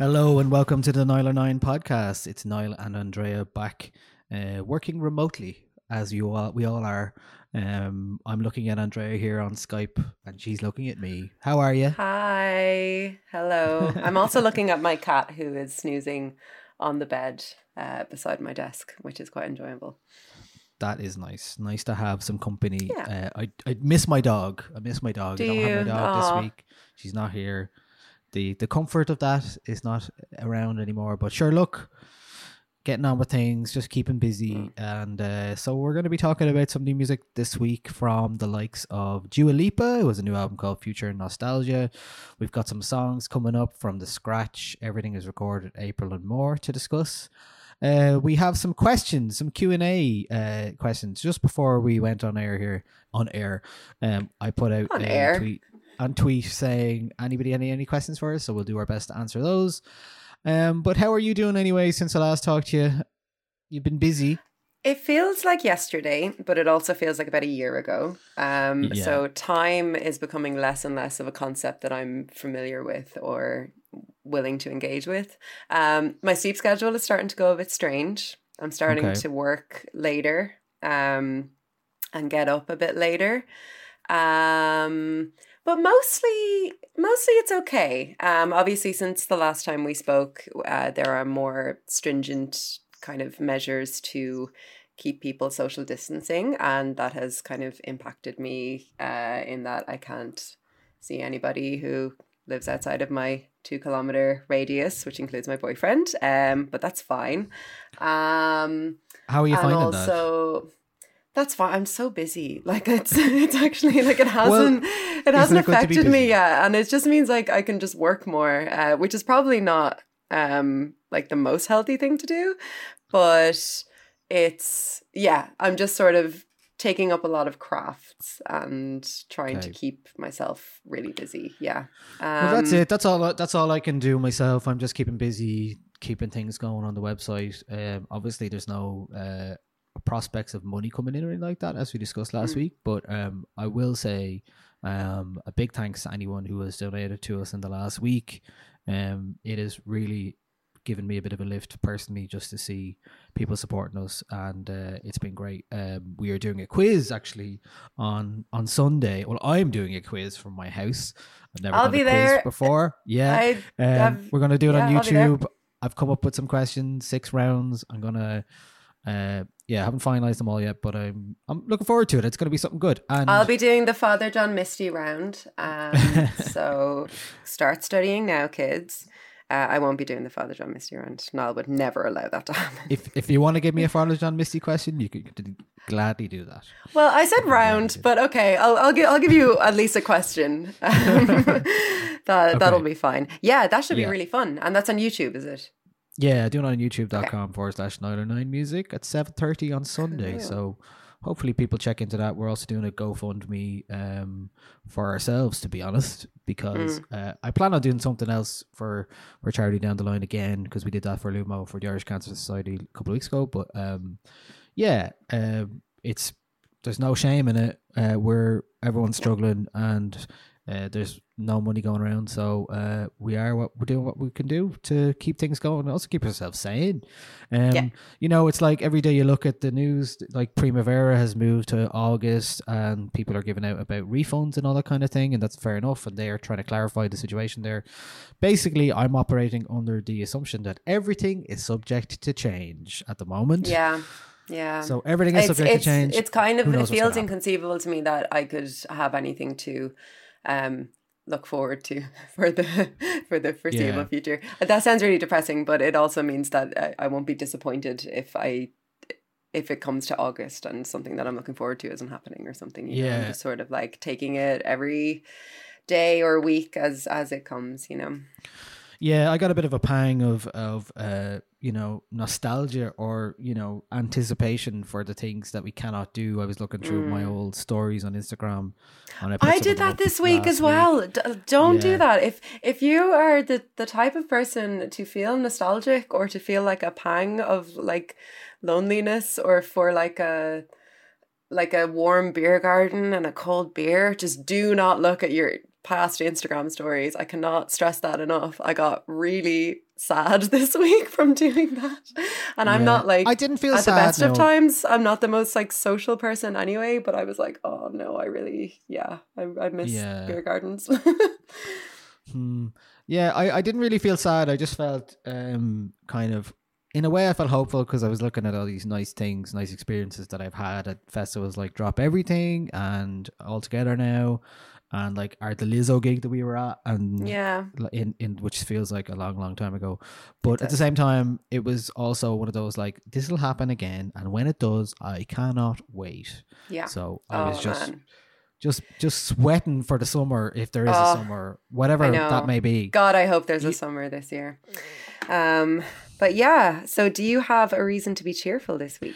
Hello and welcome to the Nialler9 podcast. It's Niall and Andrea back uh, working remotely as you all we all are. Um, I'm looking at Andrea here on Skype and she's looking at me. How are you? Hi, hello. I'm also looking at my cat who is snoozing on the bed uh, beside my desk, which is quite enjoyable. That is nice. Nice to have some company. Yeah. Uh, I I miss my dog. I miss my dog. Do I don't have you? my dog Aw. this week. She's not here. The the comfort of that is not around anymore. But sure, look, getting on with things, just keeping busy, Mm. and uh, so we're going to be talking about some new music this week from the likes of Dua Lipa. It was a new album called Future Nostalgia. We've got some songs coming up from the scratch. Everything is recorded April and more to discuss. Uh, we have some questions, some Q and A uh, questions. Just before we went on air here, on air, um, I put out On a air? tweet on tweet saying anybody any any questions for us, so we'll do our best to answer those. Um, but how are you doing anyway since I last talked to you? You've been busy. It feels like yesterday, but it also feels like about a year ago. Um, Yeah. So time is becoming less and less of a concept that I'm familiar with or willing to engage with. Um, my sleep schedule is starting to go a bit strange. I'm starting Okay. to work later um, and get up a bit later. Um, but mostly, mostly it's okay. Um, obviously, since the last time we spoke, uh, there are more stringent kind of measures to keep people social distancing, and that has kind of impacted me uh, in that I can't see anybody who lives outside of my two kilometer radius, which includes my boyfriend. Um, but that's fine. Um, How are you finding also, that's fine. I'm so busy. Like it's it's actually like it hasn't it hasn't it be affected me yet, and it just means like I can just work more, uh, which is probably not um like the most healthy thing to do, but it's yeah. I'm just sort of taking up a lot of crafts and trying to keep myself really busy. Yeah. Um. Well, that's it. That's all. That's all I can do myself. I'm just keeping busy, keeping things going on the website. Um, obviously, there's no uh, prospects of money coming in or anything like that, as we discussed last week. But um, I will say um, a big thanks to anyone who has donated to us in the last week. Um, it has really given me a bit of a lift personally just to see people supporting us and uh, it's been great. Um, we are doing a quiz actually on on sunday. Well i'm doing a quiz from my house. I've never I'll done be a quiz before. Yeah. I um, we're gonna do it on yeah, there. youtube. I've come up with some questions six rounds. I'm gonna uh yeah i haven't finalized them all yet but i'm i'm looking forward to it it's gonna be something good and I'll be doing the Father John Misty round. Um, so start studying now, kids. Uh, I won't be doing the Father John Misty round. Niall would never allow that to happen. If if you want to give me a Father John Misty question, you could gladly do that. Well, I said round, but okay, I'll I'll give I'll give you at least a question. that that'll be fine. Yeah, that should be Yeah. really fun, and that's on YouTube, is it? Yeah, do it on youtube.com forward slash 909 music at 7.30 on Sunday. Cool. So hopefully people check into that. We're also doing a GoFundMe um, for ourselves, to be honest, because uh, I plan on doing something else for, for charity down the line again, because we did that for Lumo for the Irish Cancer Society a couple of weeks ago. But um, yeah, um, it's there's no shame in it. Uh, we're everyone's struggling and uh, there's no money going around, so uh, we are what we're doing what we can do to keep things going and also keep ourselves sane. Um, Yeah. you know, it's like every day you look at the news, like Primavera has moved to August, and people are giving out about refunds and all that kind of thing, and that's fair enough. And they are trying to clarify the situation there. Basically, I'm operating under the assumption that everything is subject to change at the moment. Yeah, yeah. So everything is subject it's, to change. It's kind of it knows what's gonna feels inconceivable to me that I could have anything to um look forward to for the for the foreseeable Yeah. future. That sounds really depressing, but it also means that I, I won't be disappointed if I if it comes to August and something that I'm looking forward to isn't happening or something. You know, I'm Yeah. just sort of like taking it every day or week as as it comes. You know. Yeah, I got a bit of a pang of of uh, you know nostalgia or you know anticipation for the things that we cannot do. I was looking through my old stories on Instagram, and I, Mm. I did that this week as well. D- don't Yeah. do that. If if you are the the type of person to feel nostalgic or to feel like a pang of like loneliness or for like a like a warm beer garden and a cold beer, just do not look at your past Instagram stories. I cannot stress that enough. I got really sad this week from doing that. And I'm not like I didn't feel at the sad, best of times. I'm not the most like social person anyway, but I was like, oh no, I really yeah, I I miss Yeah. beer gardens. Hmm. Yeah, I, I didn't really feel sad. I just felt um kind of in a way I felt hopeful because I was looking at all these nice things, nice experiences that I've had at festivals like Drop Everything and All Together Now and like our the Lizzo gig that we were at and yeah. in in which feels like a long long time ago but at the same time it was also one of those like this will happen again and when it does i cannot wait Yeah. so i was Oh, just man. just just sweating for the summer if there is Oh, a summer whatever that may be God, I hope there's a summer this year. Um, but yeah. So, do you have a reason to be cheerful this week?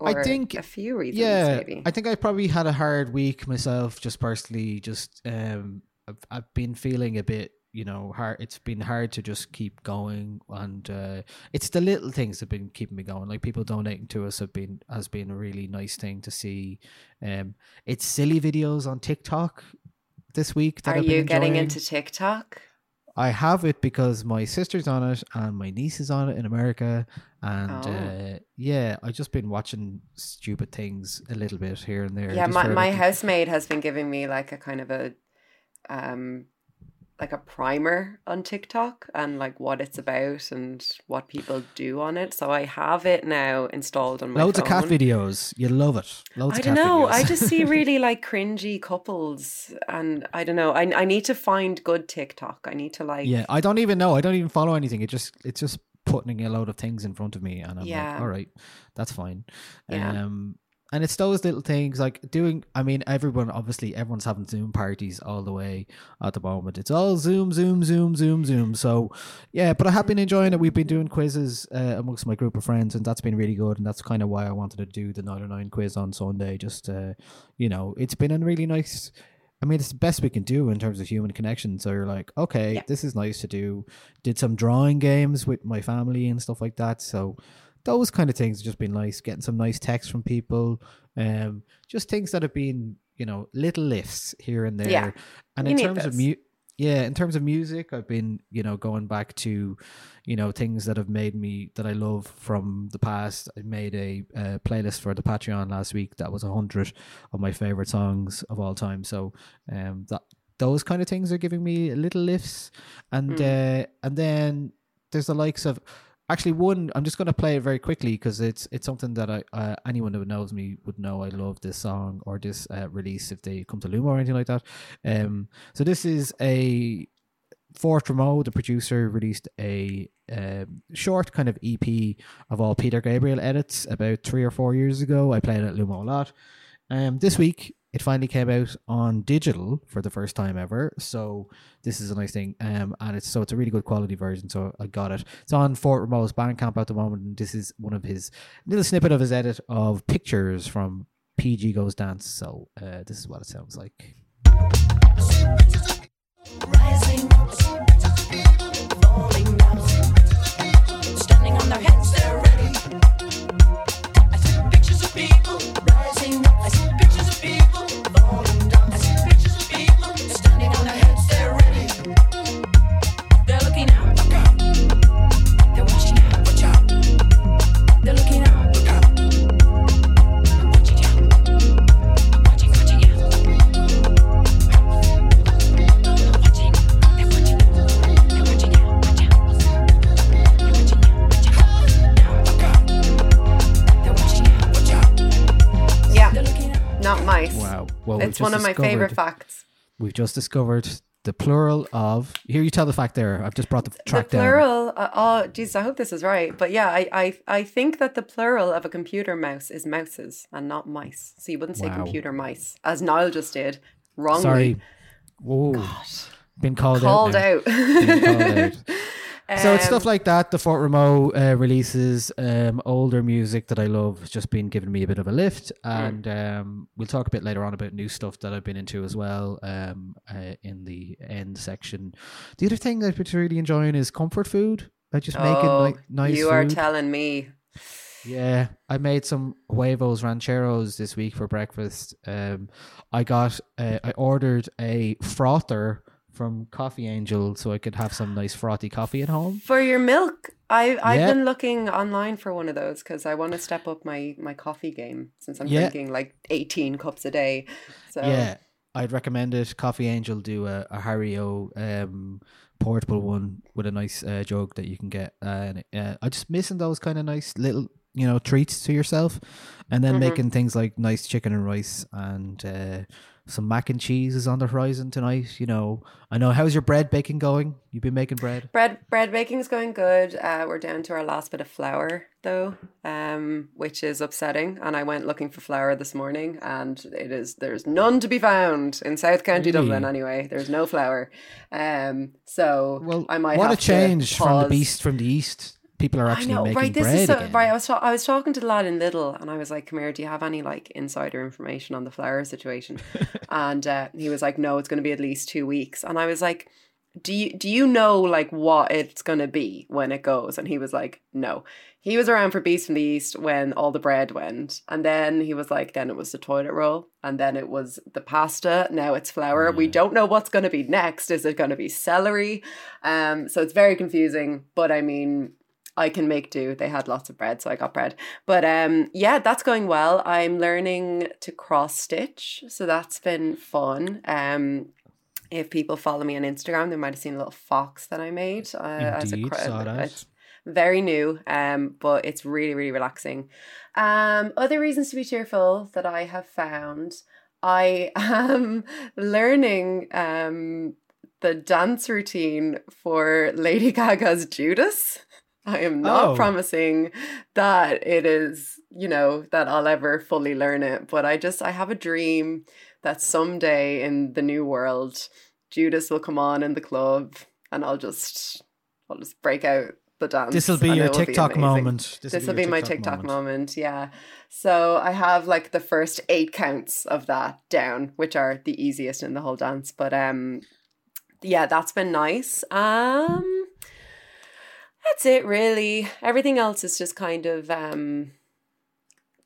I think- a few reasons. yeah maybe. i think i probably had a hard week myself just personally just um i've, I've been feeling a bit you know hard it's been hard to just keep going and uh it's the little things that have been keeping me going like people donating to us have been has been a really nice thing to see um it's silly videos on tiktok this week that Are I've been you getting into TikTok? I have it because my sister's on it and my niece is on it in America. And Oh. uh, yeah, I've just been watching stupid things a little bit here and there. Yeah, my, my like, housemaid has been giving me like a kind of a um like a primer on TikTok and like what it's about and what people do on it. So I have it now installed on my Loads of cat videos. You love it. Loads I don't cat know. videos. I just see really like cringy couples, and I don't know. I I need to find good TikTok. I need to like. yeah, I don't even know. I don't even follow anything. It just it's just putting a load of things in front of me, and I'm Yeah. like, all right, that's fine. Yeah. Um, and it's those little things like doing. I mean, everyone obviously everyone's having Zoom parties all the way at the moment. It's all Zoom, Zoom, Zoom, Zoom, Zoom. So yeah, but I have been enjoying it. We've been doing quizzes uh, amongst my group of friends, and that's been really good. And that's kind of why I wanted to do the nine oh nine quiz on Sunday. Just uh, you know, it's been a really nice. I mean, it's the best we can do in terms of human connection. So you're like, okay, Yeah. this is nice to do. Did some drawing games with my family and stuff like that. So those kind of things have just been nice. Getting some nice text from people. Um, just things that have been, you know, little lifts here and there. Yeah. And in terms of mu- yeah, in terms of music, I've been, you know, going back to, you know, things that have made me that I love from the past. I made a uh, playlist for the Patreon last week that was a hundred of my favorite songs of all time. So, um, that those kind of things are giving me little lifts, and uh, and then there's the likes of. Actually, one I'm just going to play it very quickly because it's it's something that I uh, anyone who knows me would know I love this song or this uh, release if they come to Luma or anything like that. Um, so this is a Fort Romeau, the producer, released a um, short kind of EP of all Peter Gabriel edits about three or four years ago. I played it at Luma a lot. Um, this week it finally came out on digital for the first time ever. So this is a nice thing. Um, and it's so it's a really good quality version. So I got it. It's on Fort Romeau's Bandcamp at the moment. And this is one of his little snippet of his edit of pictures from PG Goes Dance. So uh, this is what it sounds like. Rising. I see pictures of people rising. I see people Well, it's one of my favorite facts. We've just discovered the plural of. Here, you tell the fact there. I've just brought the track the down. plural. Uh, oh, geez, I hope this is right. But yeah, I, I, I think that the plural of a computer mouse is mouses and not mice. So you wouldn't say Wow. computer mice, as Niall just did, wrongly. Sorry. Whoa. Been called, Called out. out. Been called out. So it's Um, stuff like that. The Fort Romeau uh, releases um, older music that I love. Has just been giving me a bit of a lift, and um, we'll talk a bit later on about new stuff that I've been into as well um, uh, in the end section. The other thing I've been really enjoying is comfort food. I just making Oh, like nice. you are food. telling me. Yeah, I made some huevos rancheros this week for breakfast. Um, I got, uh, I ordered a frother from Coffee Angel so I could have some nice frothy coffee at home. For your milk, I I've Yeah. been looking online for one of those because I want to step up my my coffee game since I'm Yeah. drinking like 18 cups a day. So Yeah, I'd recommend it. Coffee Angel do a, a Harry O um, portable one with a nice uh, jug that you can get. And uh, I'm just missing those kind of nice little, you know, treats to yourself. And then Mhm. making things like nice chicken and rice and uh, some mac and cheese is on the horizon tonight. You know, I know. How's your bread baking going? You've been making bread? Bread bread baking's going good. Uh, we're down to our last bit of flour though, um, which is upsetting. And I went looking for flour this morning, and it is there's none to be found in South County Really? Dublin. Anyway, there's no flour. Um, so Well, I might have to. what a have to change from the beast from the east. People are actually I know, making right? This bread is so, again. right. I was I was talking to the lad in Lidl, and I was like, "Come here, do you have any like insider information on the flour situation?" and uh, he was like, "No, it's going to be at least two weeks." And I was like, "Do you do you know like what it's going to be when it goes?" And he was like, "No." He was around for Beast from the East when all the bread went, and then he was like, "Then it was the toilet roll, and then it was the pasta. Now it's flour. We don't know what's going to be next. Is it going to be celery?" Um, so it's very confusing. But I mean, I can make do. They had lots of bread, so I got bread. But um, yeah, that's going well. I'm learning to cross stitch, so that's been fun. Um, if people follow me on Instagram, they might have seen a little fox that I made. Uh, as a cro- saw that. It's very new, um, but it's really really relaxing. Um, other reasons to be cheerful that I have found. I am learning um, the dance routine for Lady Gaga's Judas. I am not Oh. promising that it is, you know, that I'll ever fully learn it, but I just I have a dream that someday in the new world Judas will come on in the club and I'll just I'll just break out the dance. This will be your TikTok amazing. moment. This will be, my TikTok moment. yeah. So I have like the first eight counts of that down, which are the easiest in the whole dance. But um yeah, that's been nice. Um that's it really. Everything else is just kind of um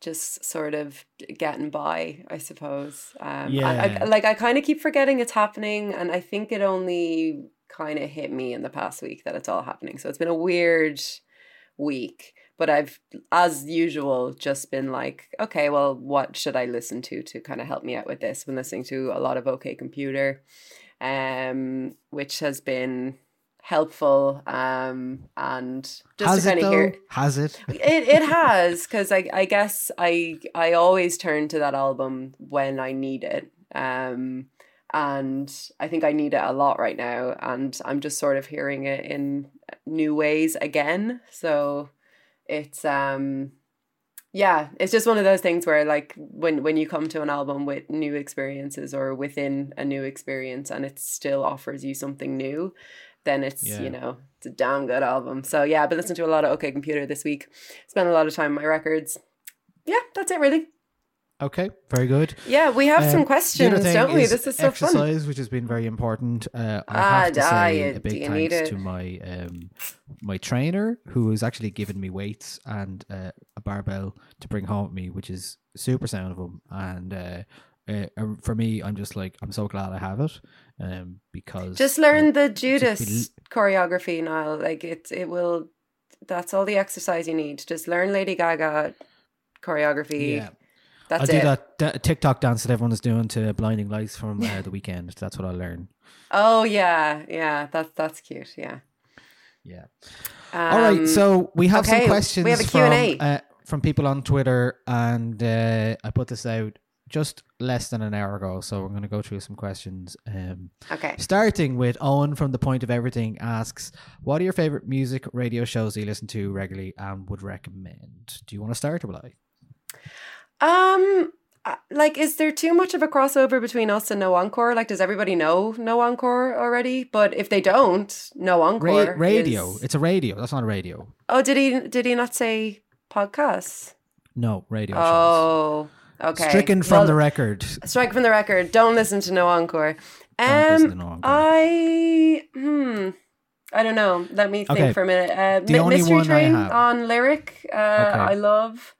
just sort of getting by, I suppose. Um I, I, Yeah. like I kind of keep forgetting it's happening and I think it only kind of hit me in the past week that it's all happening. So it's been a weird week, but I've as usual just been like, okay, well, what should I listen to to kind of help me out with this? Been listening to a lot of OK Computer, um, which has been helpful um and just Has to kind of hear Has it? it it has because I I guess I I always turn to that album when I need it. Um, and I think I need it a lot right now. And I'm just sort of hearing it in new ways again. So it's um yeah it's just one of those things where like when when you come to an album with new experiences or within a new experience and it still offers you something new then it's Yeah. you know it's a damn good album so yeah i've been listening to a lot of okay computer this week spent a lot of time on my records yeah that's it really Okay, very good. yeah we have Um, some questions thing don't we this is so fun exercise, which has been very important. Uh, I Ah, have to say you- a big thanks to my um, my trainer, who has actually given me weights and uh, a barbell to bring home with me, which is super sound of him. And uh, uh, uh, for me, I'm just like I'm so glad I have it, um, because just learn uh, the judas be- choreography now like it it will that's all the exercise you need just learn lady gaga choreography Yeah. that's I'll do it that TikTok dance that everyone's doing to "Blinding Lights" from uh, the Weeknd. That's what I'll learn. oh yeah yeah that's that's cute yeah Yeah. um, All right, so we have okay, some questions we have a from, Q&A. uh, from people on Twitter, and uh, I put this out just less than an hour ago. So we're going to go through some questions. Um, okay starting with Owen from The Point of Everything asks, What are your favorite music radio shows that you listen to regularly and would recommend? Do you want to start or will I? um uh, like is there too much of a crossover between us and no encore like does everybody know no encore already but if they don't no encore Ra- radio. is- It's a radio. That's not a radio. oh did he did he not say podcasts No, radio shows. Okay Stricken from Well, the record. strike from the record. Don't listen to No Encore. Don't listen to Um, No Encore. I hmm, I don't know. Let me think Okay. for a minute. Uh, The Mi- only Mystery one I Train have. on lyric. Uh, Okay. I love.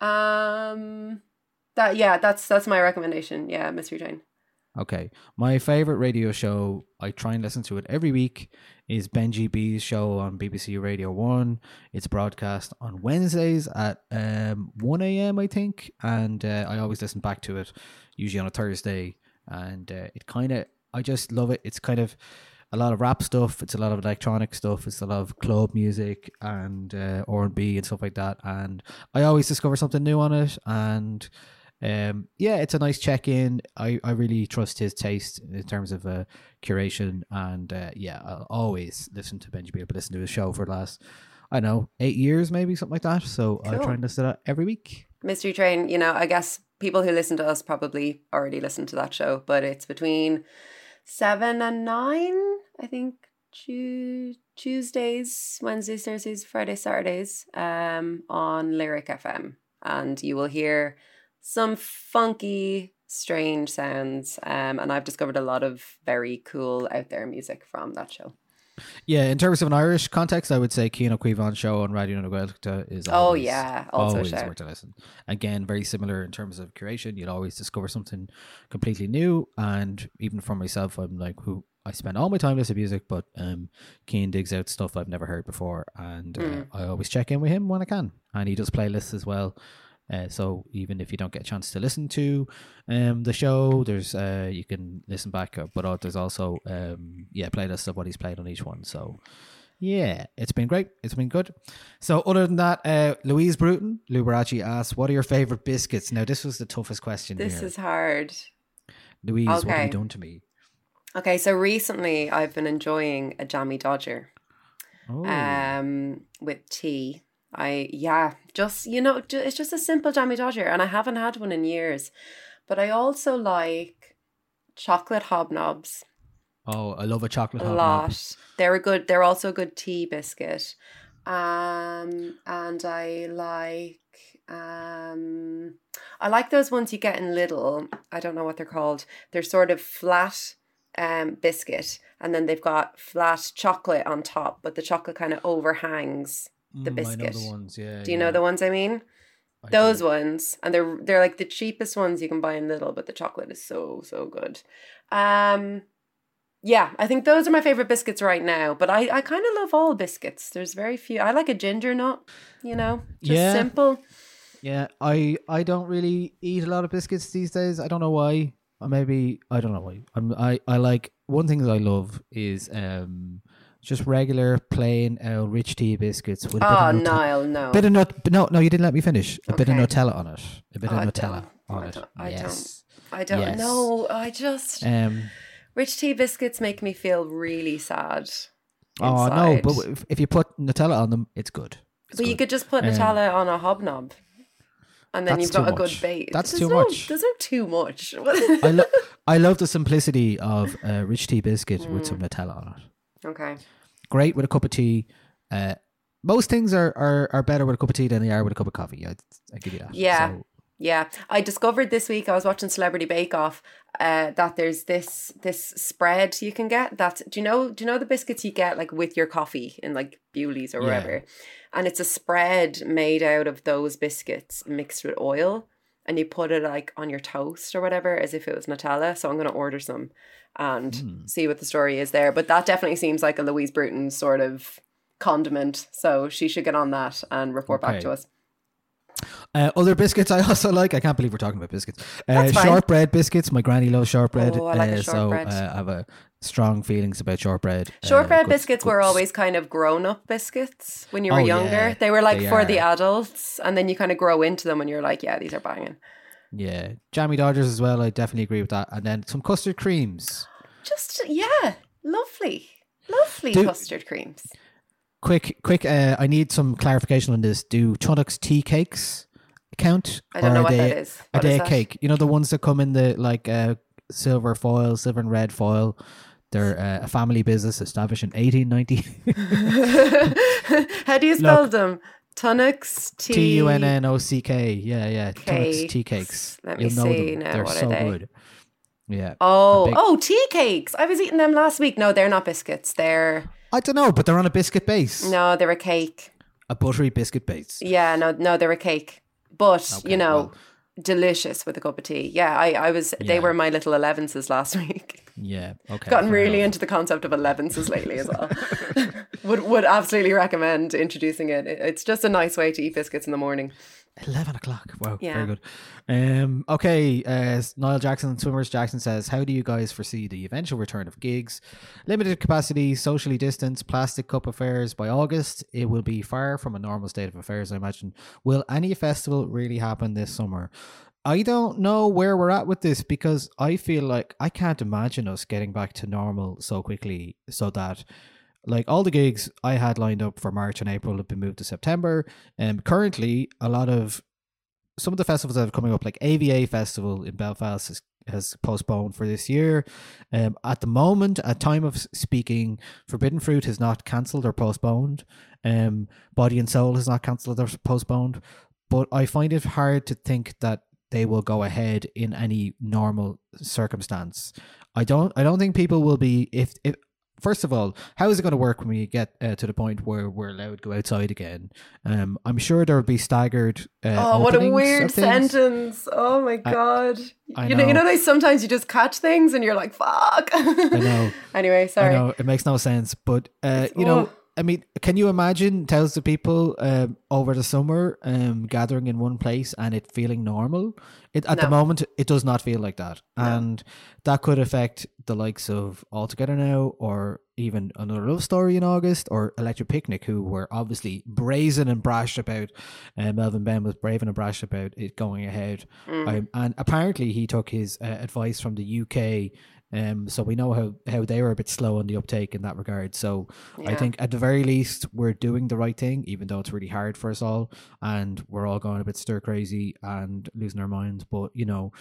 Um, that yeah, that's that's my recommendation. Yeah, Mystery Train. Okay. My favorite radio show, I try and listen to it every week, is Benji B's show on BBC Radio 1. It's broadcast on Wednesdays at um, 1 a.m., I think. And uh, I always listen back to it, usually on a Thursday. And uh, it kind of, I just love it. It's kind of a lot of rap stuff. It's a lot of electronic stuff. It's a lot of club music and uh, R&B and stuff like that. And I always discover something new on it. And um, yeah, it's a nice check in. I, I really trust his taste in terms of uh, curation, and uh, yeah, I'll always listen to Benji Beale, but listen to his show for the last, I don't know, eight years maybe something like that. So I Cool. try and listen to that every week. Mystery Train. You know, I guess people who listen to us probably already listened to that show, but it's between seven and nine. I think Tu- Tuesdays, Wednesdays, Thursdays, Fridays, Saturdays, um, on Lyric FM, and you will hear some funky, strange sounds. Um, and I've discovered a lot of very cool out there music from that show. Yeah, in terms of an Irish context, I would say Cian Ó Cíobháin show on Raidió na Gaeltachta is Oh, always, yeah, also always shout. worth a listen. Again, very similar in terms of curation. You'll always discover something completely new, and even for myself, I'm like who I spend all my time listening to music, but um, Cian digs out stuff I've never heard before, and uh, Mm. I always check in with him when I can, and he does playlists as well. Uh, so even if you don't get a chance to listen to um the show, there's uh you can listen back, uh, but uh, there's also um yeah playlists of what he's played on each one. So yeah, it's been great. It's been good. So other than that, uh, Louise Bruton, Luberace asks, "What are your favorite biscuits?" Now this was the toughest question This here. is hard. Louise, what have okay. you done to me? Okay, so recently I've been enjoying a jammy dodger. Oh, um with tea i yeah just you know it's just a simple jammy dodger and i haven't had one in years. But i also like chocolate hobnobs. Oh, I love a chocolate a hobnob. lot. They're a good they're also a good tea biscuit. Um and i like um i like those ones you get in little i don't know what they're called. They're sort of flat um biscuit and then they've got flat chocolate on top but the chocolate kind of overhangs the Mm, biscuit. I know the ones. Yeah. do you yeah. know the ones i mean I those do. ones and they're they're like the cheapest ones you can buy in Lidl but the chocolate is so so good um yeah i think those are my favorite biscuits right now but i i kind of love all biscuits there's very few i like a ginger nut you know just Yeah. simple Yeah, I I don't really eat a lot of biscuits these days. I don't know why. Or maybe I don't know why. I'm I I like one thing that I love is um just regular plain uh, rich tea biscuits with a bit oh of Nutella. niall no Bit of nut. No, no, you didn't let me finish. A bit of Nutella on it. A bit of I Nutella on I it. don't- I don't Yes. know. I just Um, rich tea biscuits make me feel really sad. oh no, but if, you put Nutella on them, it's good. It's But you could just put Um, Nutella on a hobnob. And then you've got a good bait. That's There's too no- much. There's no too much. I, lo- I love the simplicity of a rich tea biscuit with Mm. some Nutella on it. Okay. Great with a cup of tea. Uh, most things are, are, are better with a cup of tea than they are with a cup of coffee. I, I give you that. Yeah. So, Yeah, I discovered this week. I was watching Celebrity Bake Off. Uh, that there's this this spread you can get. That do you know do you know the biscuits you get like with your coffee in like Bewley's or Yeah. wherever, and it's a spread made out of those biscuits mixed with oil, and you put it like on your toast or whatever as if it was Nutella. So I'm gonna order some and Hmm. see what the story is there. But that definitely seems like a Louise Bruton sort of condiment. So she should get on that and report back to us. Uh, other biscuits I also like. I can't believe we're talking about biscuits. Uh, shortbread biscuits. My granny loves shortbread. Oh, I like uh, shortbread. So uh, I have a strong feelings about shortbread. Uh, Shortbread good- biscuits were always kind of grown up biscuits when you were Oh, younger. yeah, they were like they for the adults, and then you kind of grow into them and you're like, yeah, these are banging. Yeah, jammy Dodgers as well. I definitely agree with that. And then some custard creams. Just, yeah, lovely. Lovely Do- custard creams. Quick, quick. Uh, I need some clarification on this. Do Tunnock's tea cakes count? I don't know what they, that is. Are they is a that? cake? You know the ones that come in the like uh, silver foil, silver and red foil. They're uh, a family business established in 1890. How do you spell them? Tunnocks tea. T U N N O C K. Yeah, yeah. Tunnock's tea Cakes. cakes. Let me You'll know see them. now, They're what are so they? good. Yeah. Oh, big- oh, tea cakes. I was eating them last week. No, they're not biscuits. They're I don't know, but they're on a biscuit base. no, they're a cake. A buttery biscuit base. Yeah, no, no, they're a cake. But Okay, you know, well- delicious with a cup of tea. Yeah, I, I was. They were my little elevenses last week. Yeah. Okay. Gotten really enough. into the concept of elevenses lately as well. would would absolutely recommend introducing it. It- It's just a nice way to eat biscuits in the morning. 11 o'clock. Wow. Yeah. Very good. Um, okay. Uh, Niall Jackson, and Swimmers Jackson says, How do you guys foresee the eventual return of gigs? Limited capacity, socially distanced, plastic cup affairs by August. It will be far from a normal state of affairs, I imagine. Will any festival really happen this summer? I don't know where we're at with this because I feel like I can't imagine us getting back to normal so quickly so that like all the gigs I had lined up for March and April have been moved to September. And currently, a lot of some of the festivals that are coming up, like AVA Festival in Belfast, is, has postponed for this year. Um, at the moment, at time of speaking, Forbidden Fruit has not cancelled or postponed. Um, Body and Soul has not cancelled or postponed. But I find it hard to think that they will go ahead in any normal circumstance. I don't. I don't think people will be if if. First of all, how is it going to work when we get uh, to the point where we're allowed to go outside again? Um, I'm sure there will be staggered. Uh, Oh, what a weird sentence! Oh my god! I you know, you know. know, like sometimes you just catch things and you're like, "Fuck." I know. anyway, sorry. I know it makes no sense, but uh, you know. I mean, can you imagine thousands of people um, over the summer um, gathering in one place and it feeling normal? It, at the moment, it does not feel like that, and that could affect the likes of All Together Now, or even Another Love Story in August, or Electric Picnic, who were obviously brazen and brash about. Uh, Melvin Benn was brave and brash about it going ahead, Mm. um, and apparently he took his uh, advice from the UK. Um, so we know how, how they were a bit slow on the uptake in that regard. So I think at the very least we're doing the right thing, even though it's really hard for us all, and we're all going a bit stir crazy and losing our minds. But you know,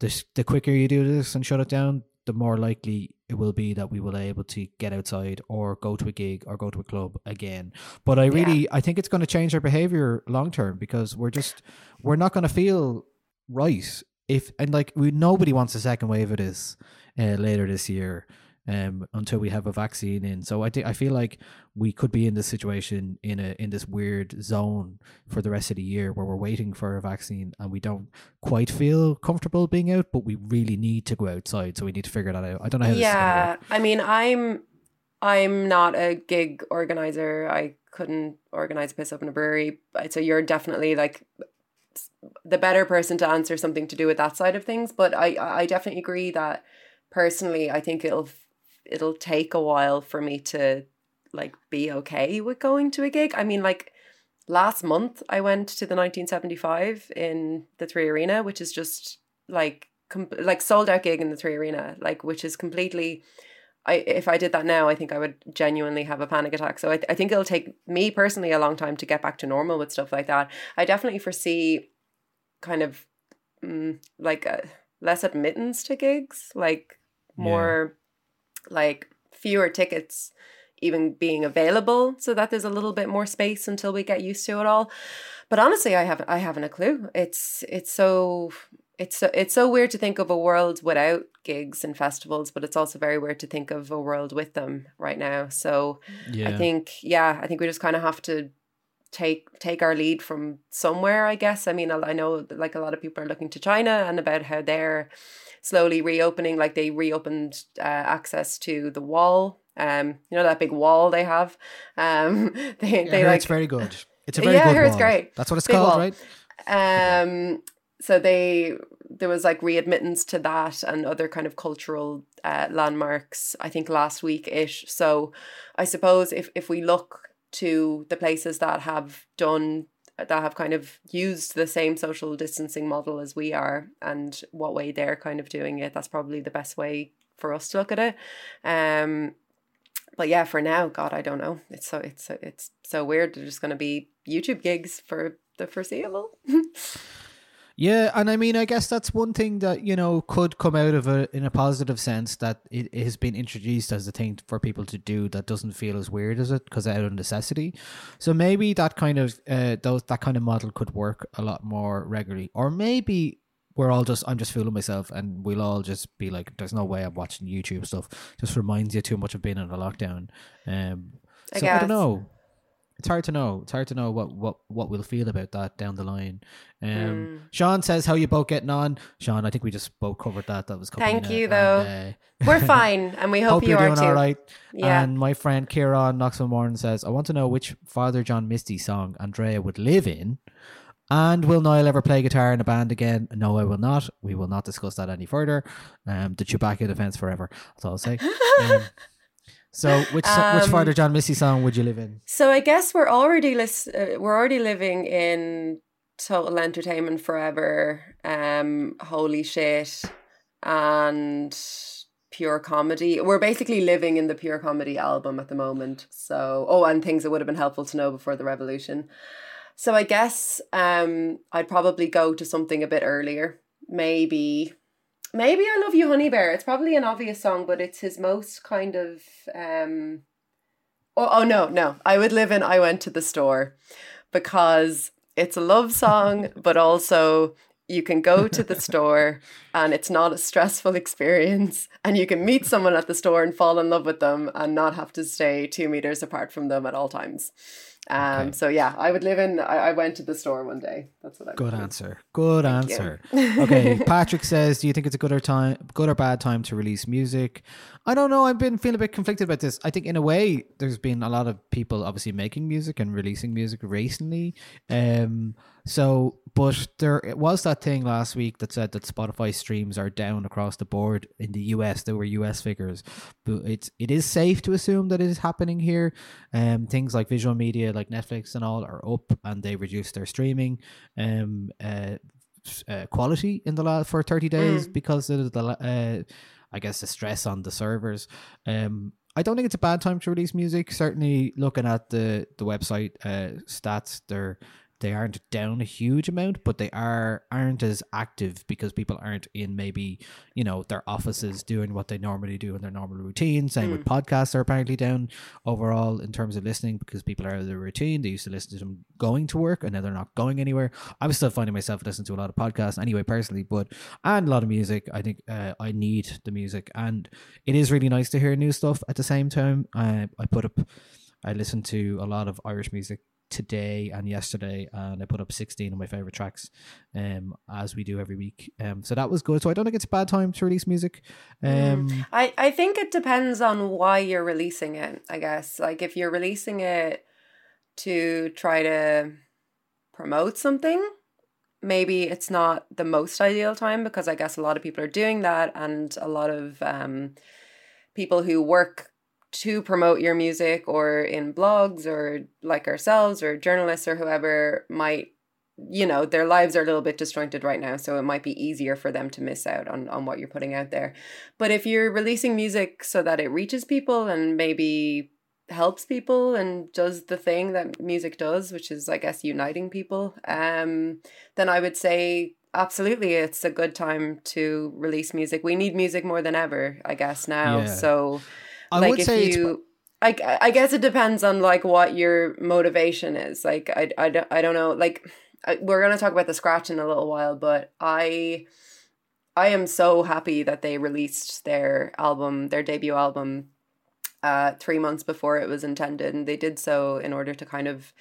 the the quicker you do this and shut it down, the more likely it will be that we will be able to get outside or go to a gig or go to a club again. But I really, I think it's going to change our behavior long term because we're just we're not going to feel right if and like we nobody wants a second wave of this uh, later this year um until we have a vaccine in. So i think i feel like we could be in this situation in a in this weird zone for the rest of the year where we're waiting for a vaccine and we don't quite feel comfortable being out but we really need to go outside. So we need to figure that out. I don't know yeah i mean i'm i'm not a gig organizer. I couldn't organize a piss up in a brewery. So you're definitely like the better person to answer something to do with that side of things. But i i definitely agree that personally i think it'll it'll take a while for me to like be okay with going to a gig i mean like last month i went to the 1975 in the three arena which is just like com- like sold out gig in the Three Arena, like which is completely. I if I did that now, I think I would genuinely have a panic attack. So I, I think it'll take me personally a long time to get back to normal with stuff like that. I definitely foresee kind of mm, like uh less admittance to gigs, like more like fewer tickets even being available so that there's a little bit more space until we get used to it all. But honestly i haven't i haven't a clue. It's it's so it's so, it's so weird to think of a world without gigs and festivals but it's also very weird to think of a world with them right now. So Yeah. i think yeah i think we just kind of have to take take our lead from somewhere i guess. I mean i I know like a lot of people are looking to china and about how they're slowly reopening like they reopened uh, access to the wall um you know that big wall they have um they, I they like it's very good. It's a very Yeah, good it's great. That's what it's Big called, wall. right? um so they there was like readmittance to that and other kind of cultural uh, landmarks i think last week ish so i suppose if if we look to the places that have done that have kind of used the same social distancing model as we are and what way they're kind of doing it that's probably the best way for us to look at it. Um but yeah for now god i don't know. It's so it's so it's so weird. There's just going to be youtube gigs for the foreseeable Yeah, and I mean, I guess that's one thing that you know could come out of it in a positive sense that it, it has been introduced as a thing for people to do that doesn't feel as weird as it because out of necessity. So maybe that kind of uh, those that kind of model could work a lot more regularly, or maybe we're all just I'm just fooling myself, and we'll all just be like, "There's no way I'm watching YouTube stuff." Just reminds you too much of being in a lockdown. Um, I so I, guess. don't know. It's hard to know. It's hard to know what, what, what we'll feel about that down the line. Um, Mm. Sean says, "How you both getting on?" Sean, I think we just both covered that. That was. Thank you, and, though. uh, we're fine and we hope, hope you are doing too all right. Yeah. And my friend Kieran Knoxville Morning says, "I want to know which Father John Misty song Andrea would live in." And will Niall ever play guitar in a band again? No, I will not. We will not discuss that any further. Um, the Chewbacca defense forever. That's all I'll say. Um, so, which so- which Um, Father John Misty song would you live in? So I guess we're already lis- uh, we're already living in total entertainment forever. Um, holy shit, and pure comedy. We're basically living in the pure comedy album at the moment. So oh, and things that would have been helpful to know before the revolution. So I guess um, I'd probably go to something a bit earlier. Maybe, maybe I love you, Honey Bear. It's probably an obvious song, but it's his most kind of um, Oh, oh no, no. I would live in I went to the store because it's a love song, but also you can go to the store and it's not a stressful experience and you can meet someone at the store and fall in love with them and not have to stay two meters apart from them at all times. Um, Okay. so yeah, I would live in I, I went to the store one day. That's what I Good answer. Good you. answer. okay, Patrick says, "Do you think it's a good or time, good or bad time to release music?" I don't know. I've been feeling a bit conflicted about this. I think, in a way, there's been a lot of people obviously making music and releasing music recently. Um, so, but there it was that thing last week that said that Spotify streams are down across the board in the US. There were US figures, but it's it is safe to assume that it is happening here. Um, things like visual media, like Netflix and all, are up and they reduced their streaming. Um, uh, uh, quality in the last for 30 days because of the uh, I guess the stress on the servers. Um, I don't think it's a bad time to release music. Certainly, looking at the the website uh, stats, they're they aren't down a huge amount, but they are aren't as active because people aren't in maybe you know their offices doing what they normally do in their normal routine. Same with podcasts are apparently down overall in terms of listening because people are out of their routine. They used to listen to them going to work, and now they're not going anywhere. I'm still finding myself listening to a lot of podcasts anyway, personally, but and a lot of music. I think uh, I need the music, and it is really nice to hear new stuff at the same time. I I put up, I listen to a lot of Irish music today and yesterday and I put up 16 of my favorite tracks um as we do every week. Um so that was good. So I don't think it's a bad time to release music. Um I, I think it depends on why you're releasing it, I guess. Like if you're releasing it to try to promote something, maybe it's not the most ideal time because I guess a lot of people are doing that and a lot of um, people who work to promote your music or in blogs or like ourselves or journalists or whoever might you know their lives are a little bit disjointed right now so it might be easier for them to miss out on on what you're putting out there but if you're releasing music so that it reaches people and maybe helps people and does the thing that music does which is i guess uniting people um then i would say absolutely it's a good time to release music we need music more than ever i guess now Yeah. so I like would if say you I, I guess it depends on like what your motivation is. Like i, I, don't, I don't know. Like I, we're going to talk about the scratch in a little while but i i am so happy that they released their album their debut album uh three months before it was intended. And they did so in order to kind of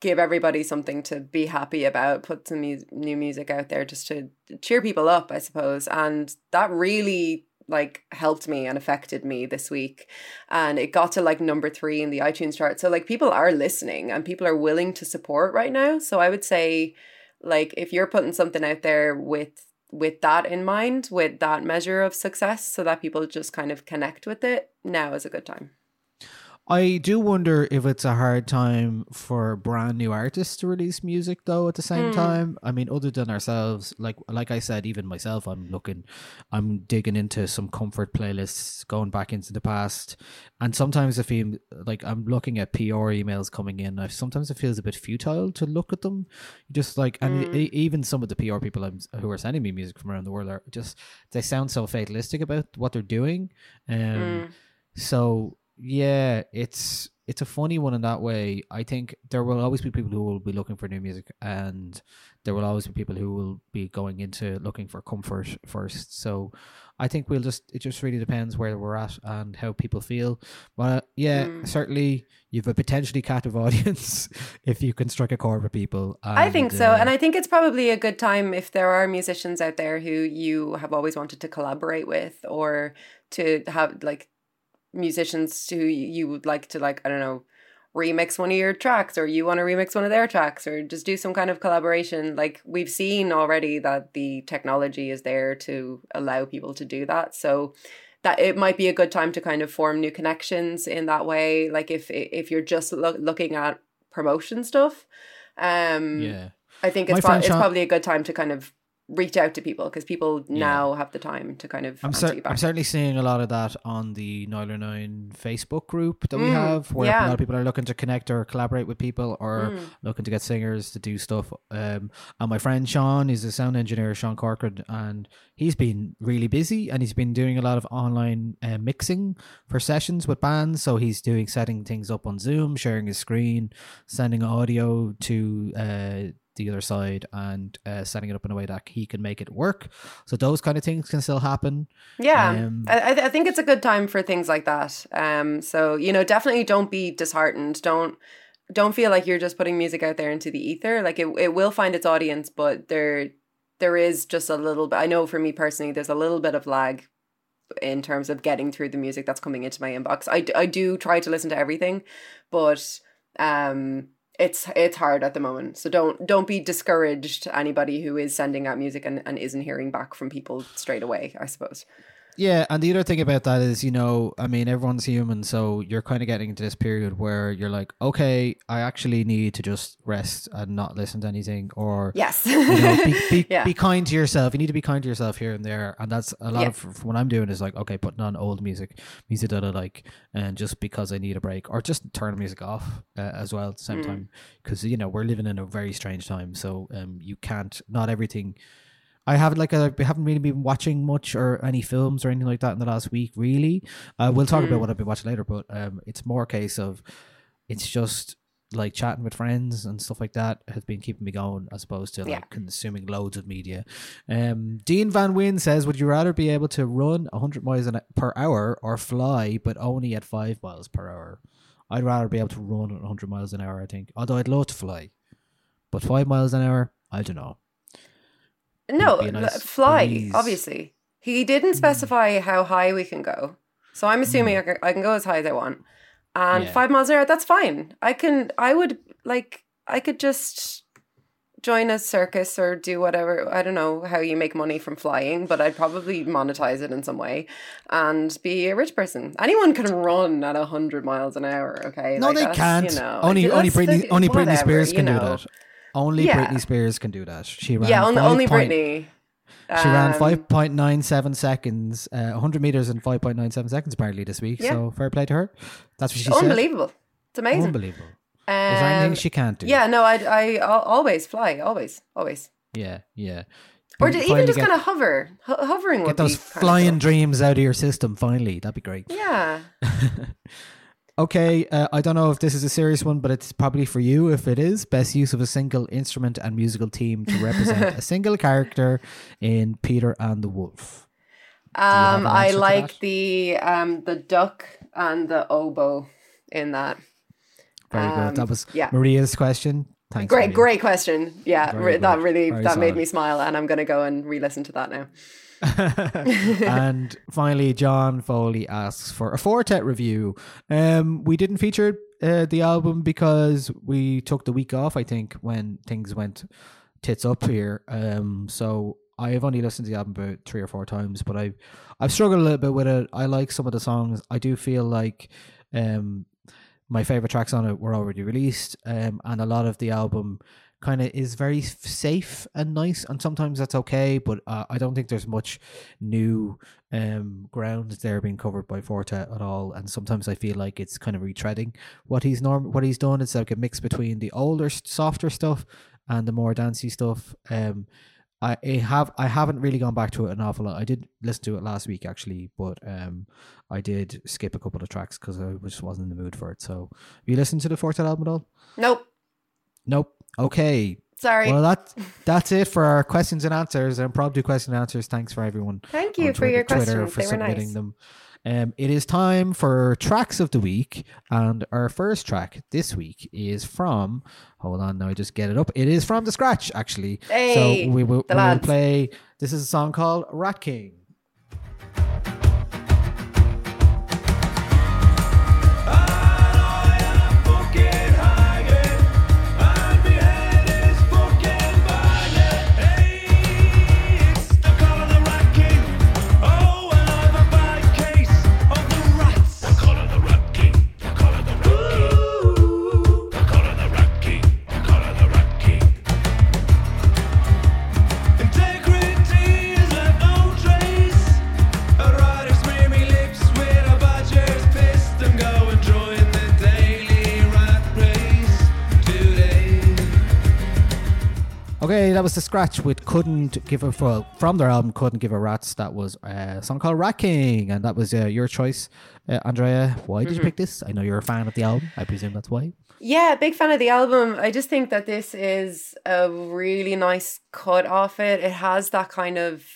give everybody something to be happy about put some mu- new music out there just to cheer people up i suppose. And that really like helped me and affected me this week. And it got to like number three in the itunes chart. So like people are listening and people are willing to support right now. So i would say like if you're putting something out there with with that in mind with that measure of success so that people just kind of connect with it now is a good time I do wonder if it's a hard time for brand new artists to release music though at the same Hmm. time. I mean other than ourselves, like like I said, even myself I'm looking I'm digging into some comfort playlists, going back into the past. And sometimes I feel like I'm looking at PR emails coming in. I sometimes it feels a bit futile to look at them. Just like and e- even some of the PR people I'm, who are sending me music from around the world are just they sound so fatalistic about what they're doing. Um Mm. so yeah, it's it's a funny one in that way. I think there will always be people who will be looking for new music, and there will always be people who will be going into looking for comfort first. So I think we'll just it just really depends where we're at and how people feel. But uh, yeah, Mm. certainly you've a potentially captive audience if you can strike a chord with people. I think so. uh, And I think it's probably a good time if there are musicians out there who you have always wanted to collaborate with or to have like musicians who you would like to like, I don't know, remix one of your tracks or you want to remix one of their tracks or just do some kind of collaboration. Like we've seen already that the technology is there to allow people to do that. So that it might be a good time to kind of form new connections in that way. Like if if you're just loo- looking at promotion stuff, um, yeah. I think it's, pro- it's probably a good time to kind of reach out to people because people now have the time to kind of I'm, cer-. I'm certainly seeing a lot of that on the Nialler9 Facebook group that we Mm, have, where a lot of people are looking to connect or collaborate with people, or Mm. looking to get singers to do stuff. Um, and my friend Sean is a sound engineer, Sean Corcoran, and he's been really busy, and he's been doing a lot of online uh, mixing for sessions with bands. So he's doing setting things up on Zoom, sharing his screen, sending audio to. Uh, the other side and uh, setting it up in a way that he can make it work. So those kind of things can still happen. Yeah, Um, I, I- think it's a good time for things like that. Um, so you know, definitely don't be disheartened. Don't don't feel like you're just putting music out there into the ether. Like it, it will find its audience, but there there is just a little bit. I know for me personally, there's a little bit of lag in terms of getting through the music that's coming into my inbox. I, I do try to listen to everything, but um it's it's hard at the moment. So don't don't be discouraged anybody who is sending out music and, and isn't hearing back from people straight away, I suppose. Yeah, and the other thing about that is, you know, I mean, everyone's human, so you're kind of getting into this period where you're like, okay, I actually need to just rest and not listen to anything, or Yes. you know, be, be, Yeah. be kind to yourself. You need to be kind to yourself here and there, and that's a lot Yeah. of what I'm doing is like, okay, putting on old music, music that I like, and just because I need a break, or just turn music off uh, as well at the same Mm. time, because you know we're living in a very strange time, so um, you can't not everything. I haven't like I haven't really been watching much or any films or anything like that in the last week. Really, uh, we'll talk about Mm. what I've been watching later, but um, it's more a case of it's just like chatting with friends and stuff like that has been keeping me going as opposed to like Yeah. consuming loads of media. Um, Dean Van Wyn says, "Would you rather be able to run 100 miles an, per hour or fly, but only at five miles per hour?" I'd rather be able to run at 100 miles an hour. I think, although I'd love to fly, but five miles an hour, I don't know. No, It'd be a l- nice fly, breeze. obviously. He didn't hmm. specify how high we can go. So I'm hmm. assuming I, can, I can go as high as I want. And Yeah. five miles an hour, that's fine. I can, I would, like, I could just join a circus or do whatever. I don't know how you make money from flying, but I'd probably monetize it in some way and be a rich person. Anyone can run at 100 miles an hour, okay? No, Like, they can't. You know, Only- only Britney- only Britney Spears you can do that. Only Yeah. Britney Spears can do that. She ran yeah, only, only point- Britney. She ran Um, 5.97 seconds, uh, 100 meters in 5.97 seconds apparently this week. Yeah. So fair play to her. That's what she said. Unbelievable. It's amazing. Unbelievable. Is there anything Um, she can't do? Yeah, no, I, I, always fly, always, always. Yeah, yeah. Or even just get- kind of hover, Ho- hovering. Get those flying dreams out of your system finally. That'd be great. Yeah. Okay, uh, I don't know if this is a serious one, but it's probably for you. If it is, best use of a single instrument and musical team to represent a single character in Peter and the Wolf. Um, an I like the um the duck and the oboe in that. Very Um, good. That was yeah. Maria's question. Thanks. Great, Maria. great question. Yeah, re- that really that made me smile, and I'm gonna go and re-listen to that now. and finally, John Foley asks for a Four Tet review. Um, we didn't feature uh, the album because we took the week off. I think when things went tits up here. Um, so I have only listened to the album about three or four times, but I've I've struggled a little bit with it. I like some of the songs. I do feel like um my favorite tracks on it were already released, um, and a lot of the album kind of is very safe and nice, and sometimes that's okay. But uh, I don't think there's much new um ground there being covered by Four Tet at all, and sometimes I feel like it's kind of retreading what he's norm what he's done. It's like a mix between the older, softer stuff and the more dancey stuff. Um, I, have I haven't really gone back to it an awful lot. I did listen to it last week actually, but um, I did skip a couple of tracks because I just wasn't in the mood for it. So, have you listened to the Four Tet album at all? Nope, Nope. Okay. sorry. Well, that that's it for our questions and answers and impromptu question and answers. Thanks for everyone. Thank you for your Twitter questions. for They were submitting nice. them. Um, it is time for tracks of the week, and our first track this week is from. Hold on, now I just get it up. It is from the scratch, actually. Hey, so we will, we will play. This is a song called Rat King. Okay, that was the scratch with couldn't give a well, from their album couldn't give a rats. That was a song called Rat King, and that was uh, your choice, uh, Andrea. Why Mm-hmm. did you pick this? I know you're a fan of the album. I presume that's why. Yeah, big fan of the album. I just think that this is a really nice cut off it. It has that kind of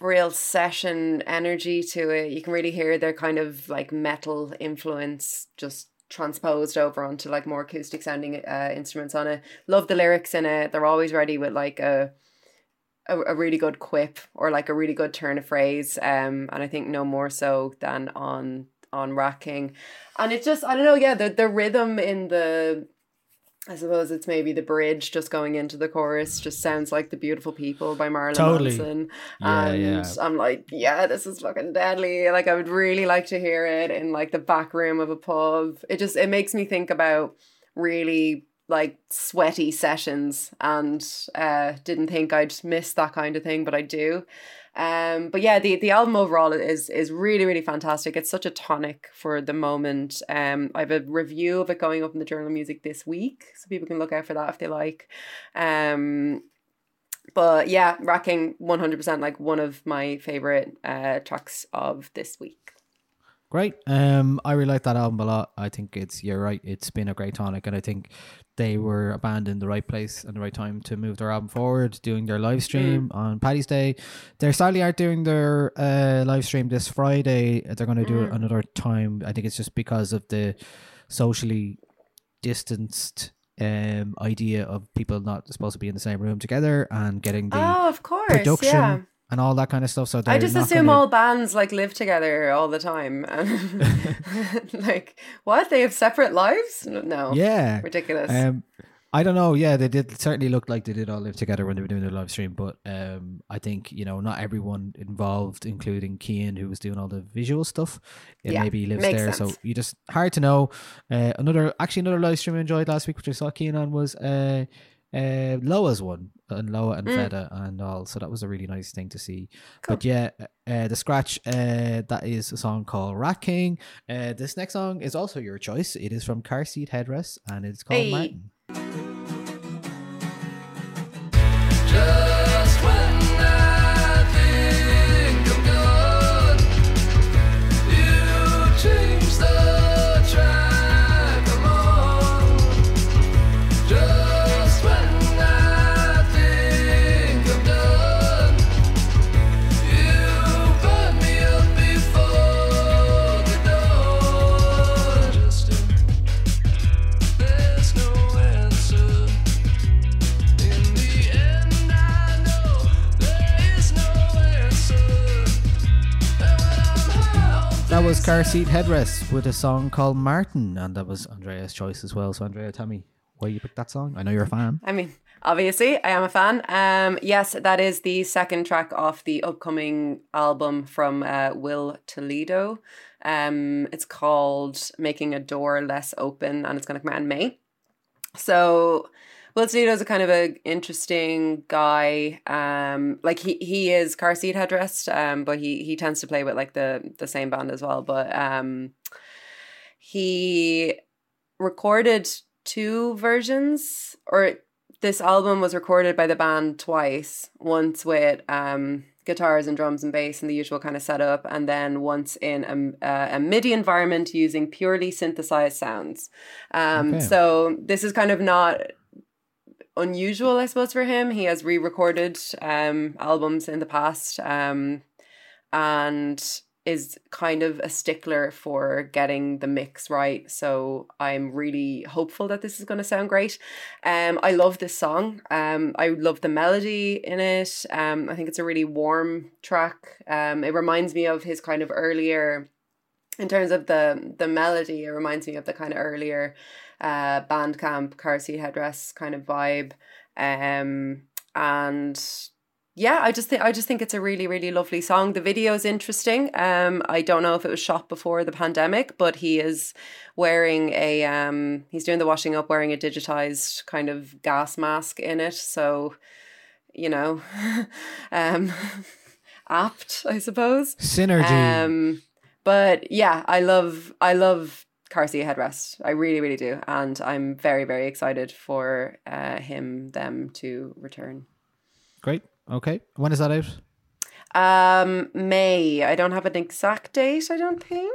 real session energy to it. You can really hear their kind of like metal influence just transposed over onto like more acoustic sounding uh, instruments on it. Love the lyrics in it. They're always ready with like a a, a really good quip or like a really good turn of phrase. Um, and I think no more so than on on Rat King, And it just I don't know, yeah, the the rhythm in the I suppose it's maybe the bridge just going into the chorus just sounds like the beautiful people by Marilyn Totally. Manson. Yeah, and yeah. I'm like, yeah, this is fucking deadly. Like I would really like to hear it in like the back room of a pub. It just it makes me think about really like sweaty sessions and uh didn't think I'd miss that kind of thing, but I do. Um, but yeah, the the album overall is is really really fantastic. It's such a tonic for the moment. Um, I have a review of it going up in the Journal of Music this week, so people can look out for that if they like. Um, but yeah, Rat King one hundred percent like one of my favorite uh tracks of this week. Great. Um, I really like that album a lot. I think it's you're right. It's been a great tonic, and I think they were a band in the right place and the right time to move their album forward. Doing their live stream on Paddy's Day, they sadly aren't doing their uh, live stream this Friday. They're going to do it another time. I think it's just because of the socially distanced um idea of people not supposed to be in the same room together and getting the oh, of course, production yeah. And all that kind of stuff. So I just assume gonna- all bands like live together all the time. And like what? They have separate lives? No. yeah Ridiculous. Um, I don't know. Yeah, they did certainly look like they did all live together when they were doing their live stream. But um, I think you know not everyone involved, including Kean, who was doing all the visual stuff, it Yeah, maybe lives there. So you just hard to know. Uh, another actually another live stream I enjoyed last week, which I saw Kean on, was uh, uh, Loah's one, and Loah and Mm. Feta and all. So that was a really nice thing to see. But yeah, uh, the scratch uh, that is a song called Rat King. Uh, this next song is also your choice. It is from Car Seat Headrest, and it's called Hey. Martin. Was Car Seat Headrest with a song called Martin, and that was Andrea's choice as well. So, Andrea, tell me why you picked that song. I know you're a fan. I mean, obviously, I am a fan. Um, yes, that is the second track off the upcoming album from uh, Will Toledo. Um, it's called "Making a Door Less Open," and it's going to come out in May. So, Will is a kind of a interesting guy. Um, like he he is car seat headrest, um, but he he tends to play with like the the same band as well. But um, he recorded two versions or this album was recorded by the band twice once with um guitars and drums and bass and the usual kind of setup and then once in a, uh, a midi environment using purely synthesized sounds um Okay. so this is kind of not unusual i suppose for him he has re-recorded um albums in the past um and is kind of a stickler for getting the mix right. So I'm really hopeful that this is going to sound great. Um, I love this song. Um, I love the melody in it. Um, I think it's a really warm track. Um, it reminds me of his kind of earlier, in terms of the the melody. It reminds me of the kind of earlier, uh, Bandcamp, car seat headrest kind of vibe. Um, and yeah, I just think I just think it's a really really lovely song. The video is interesting. Um, I don't know if it was shot before the pandemic, but he is wearing a um, he's doing the washing up wearing a digitized kind of gas mask in it. So, you know, um, apt I suppose. Synergy. Um, but yeah, I love I love car seat headrest. I really really do, and I'm very very excited for uh, him them to return. Great. Okay. When is that out? Um, May. I don't have an exact date. I don't think.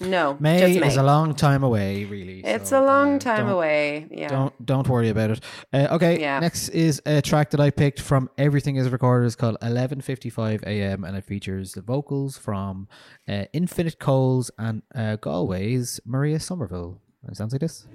No, May, May. is a long time away, really. it's so, a long uh, time away. Yeah. Don't don't worry about it. Uh, okay, Yeah. next is a track that I picked from Everything Is Recorded. It's called 11:55 a.m. and it features the vocals from uh, Infinite Coles and uh, Galway's Maria Somerville. It sounds like this.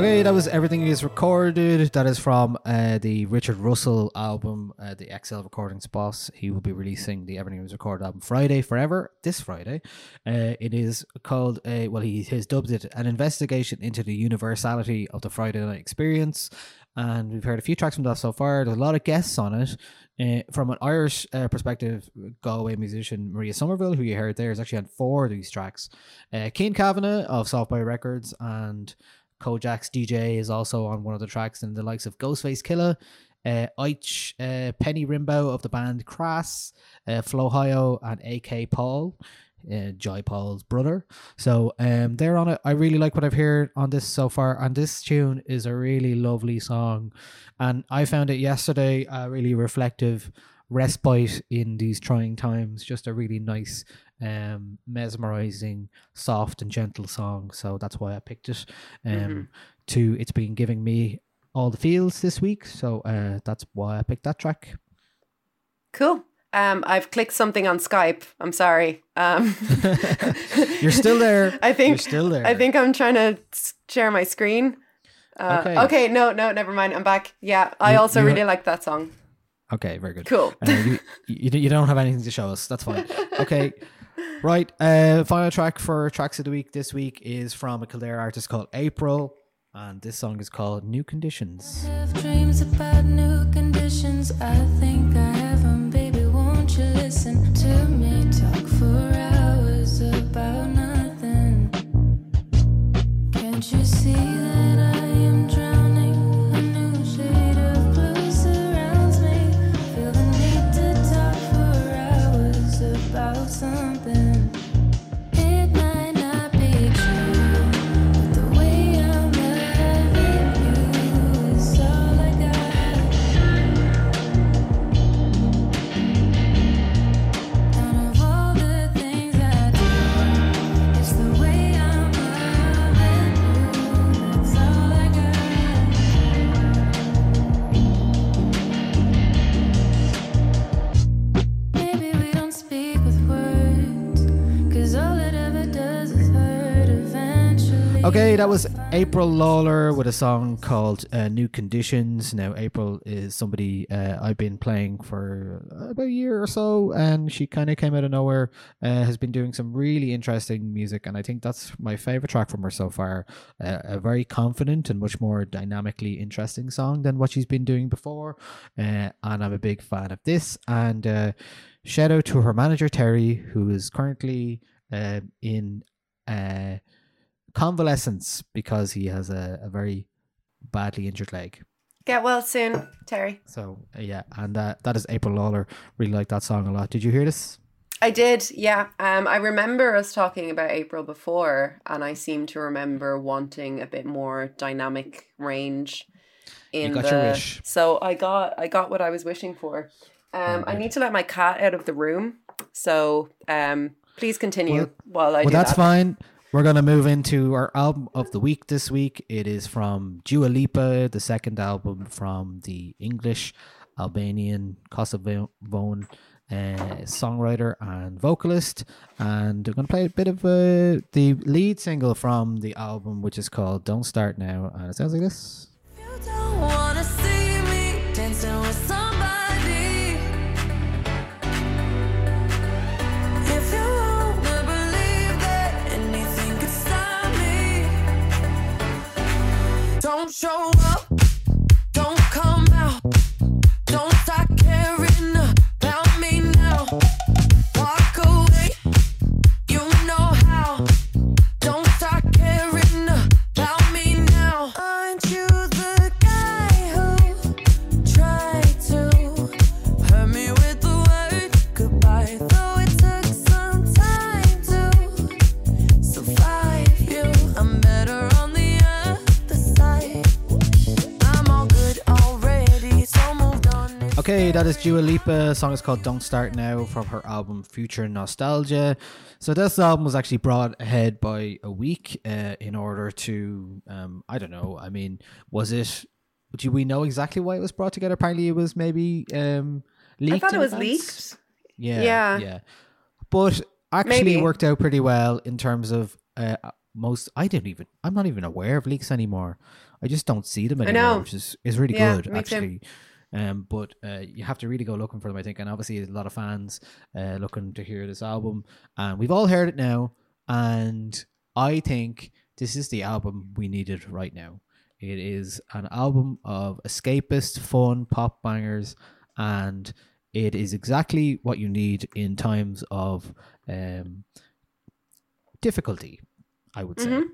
Okay, that was everything is recorded. That is from uh, the Richard Russell album, uh, the XL Recordings Boss. He will be releasing the Everything is Recorded album Friday Forever this Friday. Uh, it is called a well, he has dubbed it an investigation into the universality of the Friday night experience. And we've heard a few tracks from that so far. There's a lot of guests on it. Uh, from an Irish uh, perspective, Galway musician Maria Somerville, who you heard there, is actually on four of these tracks. Uh, Kean Kavanagh of Soft Boy Records and Kojaque's DJ is also on one of the tracks, and the likes of Ghostface Killah, uh, Aitch, uh, Penny Rimbaud of the band Crass, uh, Flohio, and AK Paul, uh, Jai Paul's brother. So um, they're on it. I really like what I've heard on this so far, and this tune is a really lovely song. And I found it yesterday a really reflective respite in these trying times. Just a really nice, um, mesmerizing, soft and gentle song. So that's why I picked it. Um, Mhm. to it's been giving me all the feels this week. So uh, that's why I picked that track. Cool. Um, I've clicked something on Skype. I'm sorry. Um, You're still there. I think You're still there. I think I'm trying to share my screen. Uh, Okay. okay. No, no, never mind. I'm back. Yeah, I You- also you- really like that song. Okay, very good. Cool. Uh, you, you, you don't have anything to show us. That's fine. Okay. Right. Uh, final track for Tracks of the Week this week is from a Kildare artist called April. And this song is called New Conditions. Okay, that was April Lawler with a song called uh, New Conditions. Now, April is somebody uh, I've been playing for about a year or so, and she kind of came out of nowhere. Uh, has been doing some really interesting music, and I think that's my favorite track from her so far. Uh, a very confident and much more dynamically interesting song than what she's been doing before, uh, and I'm a big fan of this. And uh, shout out to her manager Terry, who is currently in. Convalescence because he has a, a very badly injured leg. Get well soon, Terry. So uh, yeah, and uh, that is April Lawler. Really like that song a lot. Did you hear this? I did, yeah. Um, I remember us talking about April before, and I seem to remember wanting a bit more dynamic range in got the. your wish. So I got I got what I was wishing for. Um, I need to let my cat out of the room, so um, please continue Well- while I well, do that's that. fine. We're gonna move into our album of the week this week. It is from Dua Lipa, the second album from the English Albanian Kosovoan uh, songwriter and vocalist. And we're gonna play a bit of uh, the lead single from the album, which is called "Don't Start Now," and it sounds like this. Show up, Okay, that is Dua Lipa. The song is called "Don't Start Now" from her album Future Nostalgia. So this album was actually brought ahead by a week uh, in order to, um, I don't know. I mean, was it? Do we know exactly why it was brought together? Apparently, it was maybe um, leaked. I thought it was advance. leaked. Yeah, Yeah. yeah. But actually, Maybe. worked out pretty well in terms of uh, most. I didn't even. I'm not even aware of leaks anymore. I just don't see them anymore, which is is really Yeah, good actually. too. Um, but uh, you have to really go looking for them, I think. And obviously, a lot of fans uh, looking to hear this album, and we've all heard it now. And I think this is the album we needed right now. It is an album of escapist, fun pop bangers, and it is exactly what you need in times of um, difficulty. I would say. Mhm.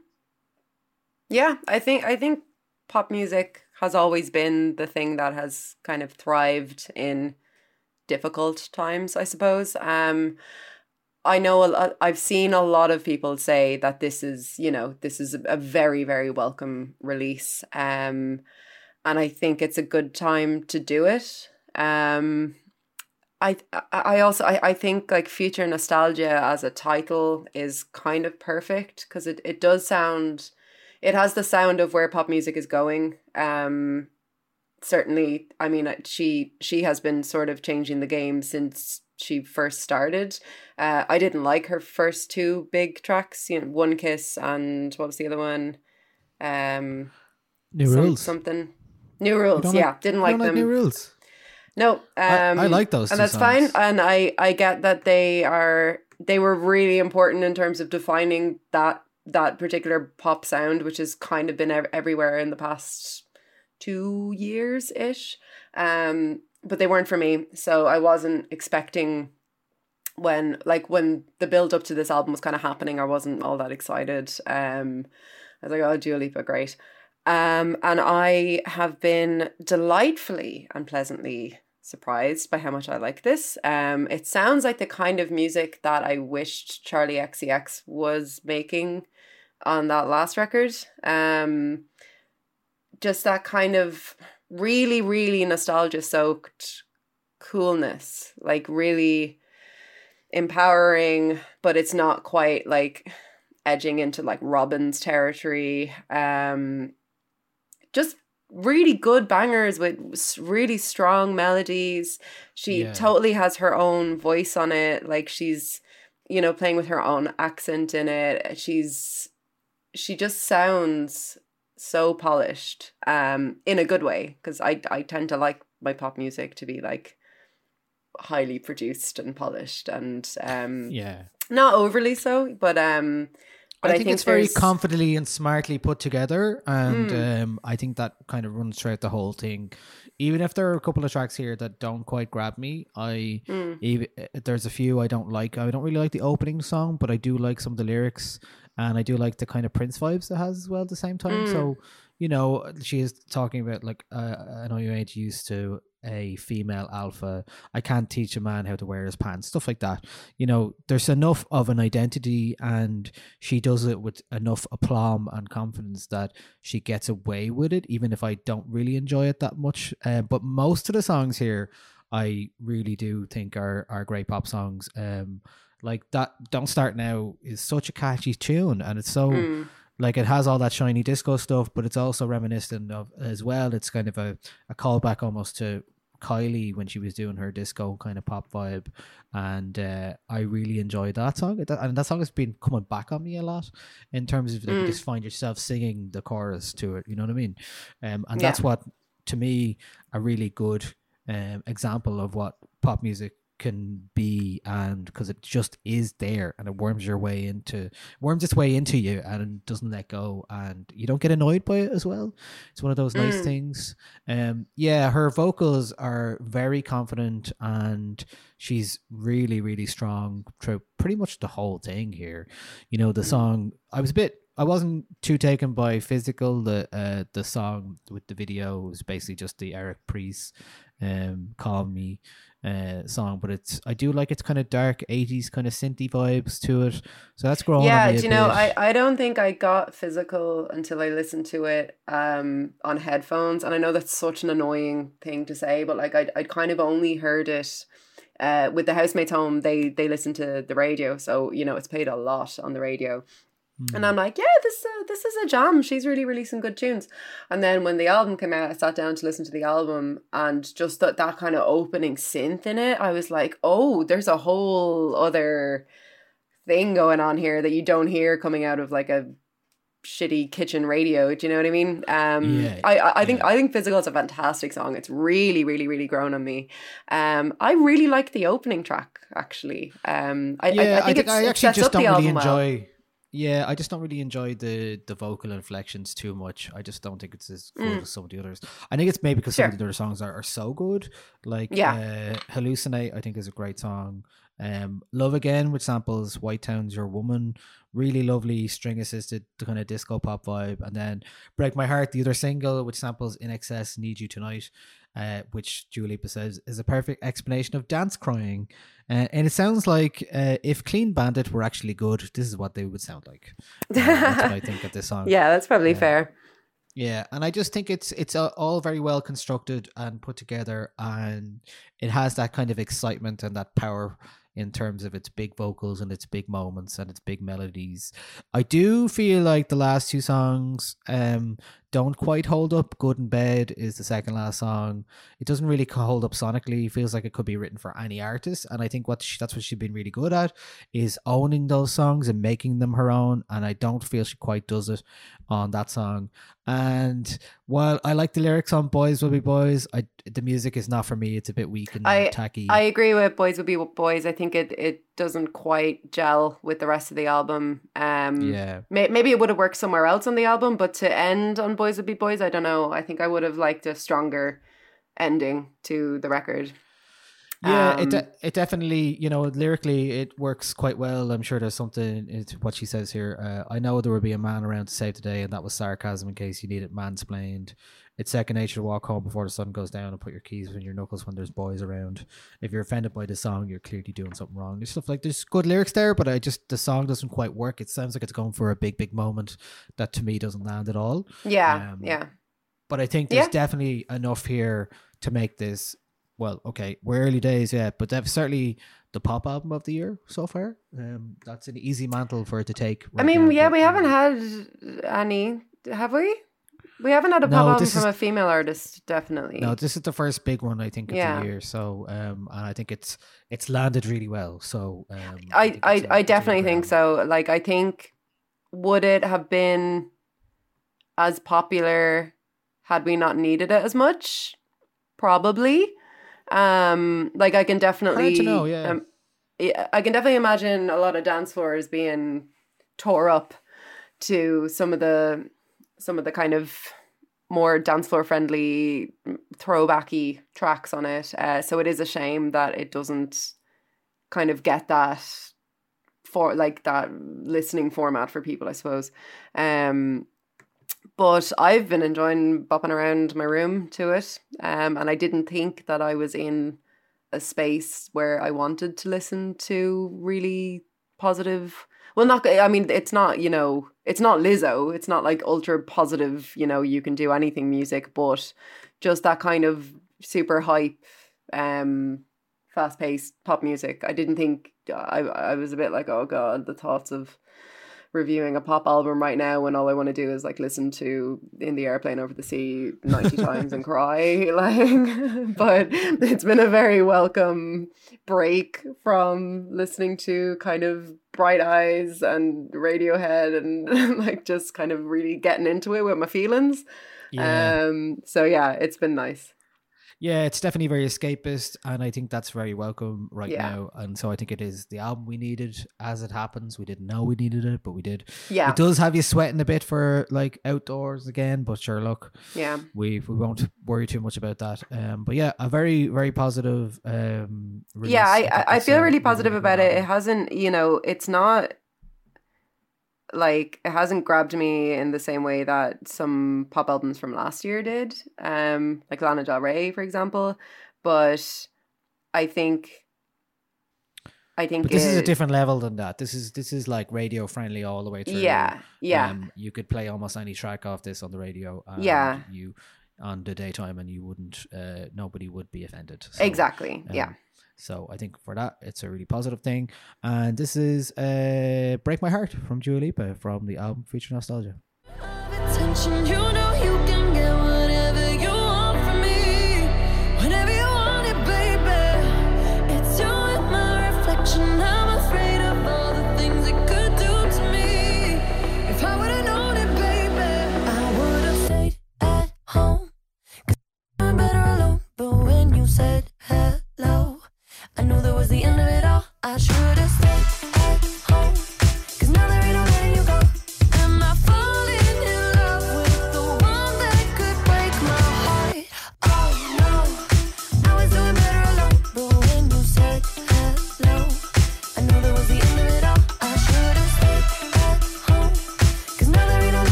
Yeah, I think I think pop music has always been the thing that has kind of thrived in difficult times, I suppose. Um I know a lot, I've seen a lot of people say that this is, you know, this is a, very very welcome release. Um and I think it's a good time to do it. Um I I I also I, I think like future nostalgia as a title is kind of perfect because it, it does sound it has the sound of where pop music is going. Um certainly I mean she she has been sort of changing the game since she first started. Uh, I didn't like her first two big tracks, you know, One Kiss and what was the other one? Um, New some- rules. something. New rules, yeah, like- didn't like them. new rules. No, um, I- I like those and that's fine. And I I get that they are they were really important in terms of defining that that particular pop sound, which has kind of been ev- everywhere in the past two years ish. Um, but they weren't for me, so I wasn't expecting when like when the build up to this album was kind of happening. I wasn't all that excited. Um, I was like, oh, Dua Lipa, great. Um, and I have been delightfully and pleasantly surprised by how much I like this. Um, it sounds like the kind of music that I wished Charli XCX was making on that last record. Um, just that kind of really, really nostalgia soaked coolness, like really empowering, but it's not quite like edging into like Robyn's territory. Um, just really good bangers with really strong melodies. She Yeah. totally has her own voice on it. Like she's, you know, playing with her own accent in it. She's, she just sounds so polished, um, in a good way. Because I, I tend to like my pop music to be like highly produced and polished and um Yeah. not overly so but um but I think, it's very confidently and smartly put together, and Mm. um, I think that kind of runs throughout the whole thing. Even if there are a couple of tracks here that don't quite grab me, I Mm. even there's a few I don't like. I don't really like the opening song, but I do like some of the lyrics, and I do like the kind of Prince vibes it has as well at the same time. Mm. So you know, she is talking about like uh, I know you ain't used to a female alpha. I can't teach a man how to wear his pants, stuff like that. You know, there's enough of an identity, and she does it with enough aplomb and confidence that she gets away with it, even if I don't really enjoy it that much. Uh, but most of the songs here, I really do think are are great pop songs. Um, like that "Don't Start Now" is such a catchy tune, and it's so Mm. like it has all that shiny disco stuff, but it's also reminiscent of as well. It's kind of a, a callback almost to Kylie when she was doing her disco kind of pop vibe, and uh, I really enjoyed that song. That- And that song has been coming back on me a lot in terms of like, you Mm. just find yourself singing the chorus to it. You know what I mean? Um, and Yeah. that's what to me a really good um, example of what pop music can be and because it just is there and it worms your way into worms its way into you and doesn't let go and you don't get annoyed by it as well it's one of those nice Mm. things um yeah her vocals are very confident and she's really really strong through pretty much the whole thing here you know the song i was a bit I wasn't too taken by physical. The uh, the song with the video was basically just the Eric Prydz um "Call Me" uh, song, but it's I do like its kind of dark '80s kind of synthy vibes to it. So that's growing. yeah do you know bit. I, I don't think i got physical until i listened to it um on headphones and i know that's such an annoying thing to say but like i i kind of only heard it uh with the housemates home they they listen to the radio so you know it's played a lot on the radio Hmm. and I'm like, yeah, this uh, this is a jam. She's really releasing good tunes. And then when the album came out, I sat down to listen to the album, and just that that kind of opening synth in it, I was like, oh, there's a whole other thing going on here that you don't hear coming out of like a shitty kitchen radio. Do you know what I mean? Um, Yeah, I I, I think yeah. I think Physical is a fantastic song. It's really really really grown on me. Um, I really like the opening track actually. Um, I, I, yeah, I think, it's, I it actually sets just don't really enjoy. well. Yeah, I just don't really enjoy the the vocal inflections too much. I just don't think it's as good Mm. as some of the others. I think it's maybe because some of the other songs are, are so good. Like Yeah. uh, Hallucinate, I think is a great song. Um, Love Again, which samples White Town's Your Woman, really lovely string assisted kind of disco pop vibe. And then Break My Heart, the other single, which samples INXS, Need You Tonight, uh, which Dua Lipa says is a perfect explanation of dance crying. Uh, and it sounds like uh, if Clean Bandit were actually good, this is what they would sound like. Uh, that's what I think of this song. Yeah, that's probably fair. Yeah, and I just think it's it's all very well constructed and put together, and it has that kind of excitement and that power in terms of its big vocals and its big moments and its big melodies. I do feel like the last two songs um don't quite hold up. Good in Bed is the second last song. It doesn't really hold up sonically. It feels like it could be written for any artist. And I think what she, that's what she's been really good at is owning those songs and making them her own. And I don't feel she quite does it on that song. And while I like the lyrics on Boys Will Be Boys, I, the music is not for me. It's a bit weak and I tacky. I agree with Boys Will Be Boys. I think it it doesn't quite gel with the rest of the album. Um, yeah. may, maybe it would have worked somewhere else on the album, but to end on Boys Would Be Boys, I don't know. I think I would have liked a stronger ending to the record. Yeah, it Um, de- it definitely you know lyrically it works quite well. I'm sure there's something into what she says here. Uh, I know there will be a man around to save today, and that was sarcasm in case you need it mansplained. It's second nature to walk home before the sun goes down and put your keys in your knuckles when there's boys around. If you're offended by the song, you're clearly doing something wrong. There's stuff like there's good lyrics there, but I just the song doesn't quite work. It sounds like it's going for a big big moment that to me doesn't land at all. Yeah, Um, yeah. But I think there's Yeah. definitely enough here to make this. Well, okay, we're early days yet, but that's certainly the pop album of the year so far. Um, that's an easy mantle for it to take. I mean, now, yeah, but, we haven't um, had any, have we? We haven't had a No, pop album from is- a female artist, definitely. No, this is the first big one I think of Yeah. the year. So, um, and I think it's it's landed really well. So, um, I, I, it's a- I it's a definitely think so. Like, I think would it have been as popular had we not needed it as much? Probably. Um, like I can definitely know, yeah. um, yeah, I can definitely imagine a lot of dance floors being tore up to some of the some of the kind of more dance floor friendly throwbacky tracks on it. Uh, so it is a shame that it doesn't kind of get that for like that listening format for people, I suppose. Um, but I've been enjoying bopping around my room to it, um, and I didn't think that I was in a space where I wanted to listen to really positive. Well, not. I mean, it's not. You know, it's not Lizzo. It's not like ultra positive. You know, you can do anything music, but just that kind of super hype, um, fast paced pop music. I didn't think. I I was a bit like, oh god, the thoughts of reviewing a pop album right now when all I want to do is like listen to in the airplane over the sea 90 times and cry like but it's been a very welcome break from listening to kind of bright eyes and radiohead and like just kind of really getting into it with my feelings Yeah. um so yeah it's been nice Yeah, it's definitely very escapist, and I think that's very welcome right Yeah. now. And so I think it is the album we needed. As it happens, we didn't know we needed it, but we did. Yeah. it does have you sweating a bit for like outdoors again. But sure, look, yeah we we won't worry too much about that. Um, but yeah, a very very positive. Um, release. yeah I, I, I feel really positive about it it hasn't you know it's not like it hasn't grabbed me in the same way that some pop albums from last year did um like lana del rey for example but i think i think But this is a different level than that. This is this is like radio friendly all the way through. yeah yeah Um, you could play almost any track off this on the radio. Yeah. You on the daytime, and you wouldn't. Uh, nobody would be offended. So, exactly yeah um, So I think for that, it's a really positive thing. And this is uh, "Break My Heart" from Dua Lipa from the album Future Nostalgia. Was the end of it all. I should've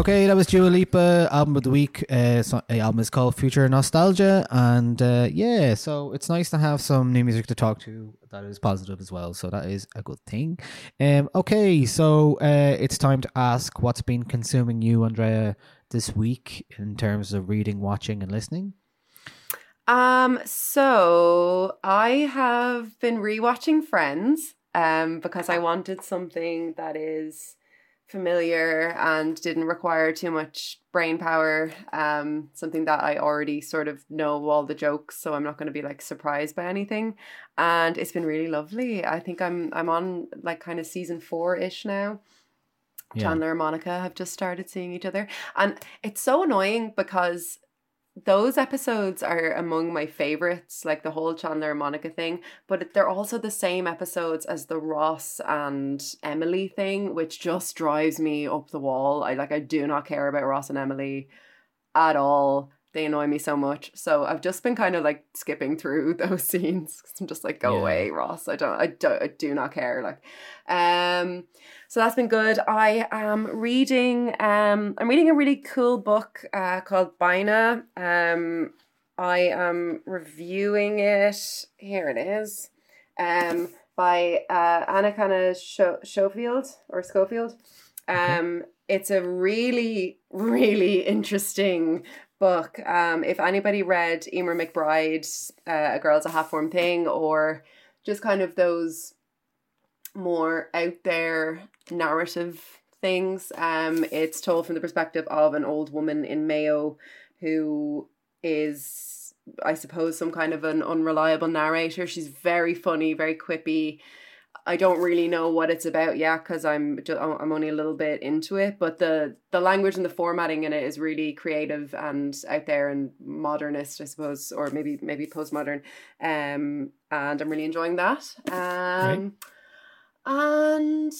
Okay, that was Dua Lipa album of the week. Uh, so, album is called Future Nostalgia, and uh, yeah, so it's nice to have some new music to talk to that is positive as well. So that is a good thing. Um, okay, so uh, it's time to ask what's been consuming you, Andrea, this week in terms of reading, watching, and listening? Um, so I have been rewatching Friends um because I wanted something that is familiar and didn't require too much brain power. Um, something that I already sort of know all the jokes, so I'm not going to be like surprised by anything. And it's been really lovely. I think I'm I'm on like kind of season four ish now. Yeah. Chandler and Monica have just started seeing each other. And it's so annoying because those episodes are among my favorites, like the whole Chandler and Monica thing, but they're also the same episodes as the Ross and Emily thing, which just drives me up the wall. I like I do not care about Ross and Emily at all. They annoy me so much. So I've just been kind of like skipping through those scenes. 'cause I'm just like, go Yeah. away, Ross. I don't I don't I do not care. Like um so that's been good. I am reading um I'm reading a really cool book uh called Bina. Um I am reviewing it. Here it is. Um by uh Anakana Schofield or Schofield. Um it's a really really interesting book. Um if anybody read Eimear McBride's uh, A Girl's a Half Formed Thing or just kind of those more out there narrative things. Um, it's told from the perspective of an old woman in Mayo who is, I suppose, some kind of an unreliable narrator. She's very funny, very quippy. I don't really know what it's about yet because I'm just, I'm only a little bit into it, but the the language and the formatting in it is really creative and out there and modernist, I suppose, or maybe maybe postmodern. Um, and I'm really enjoying that. Um, and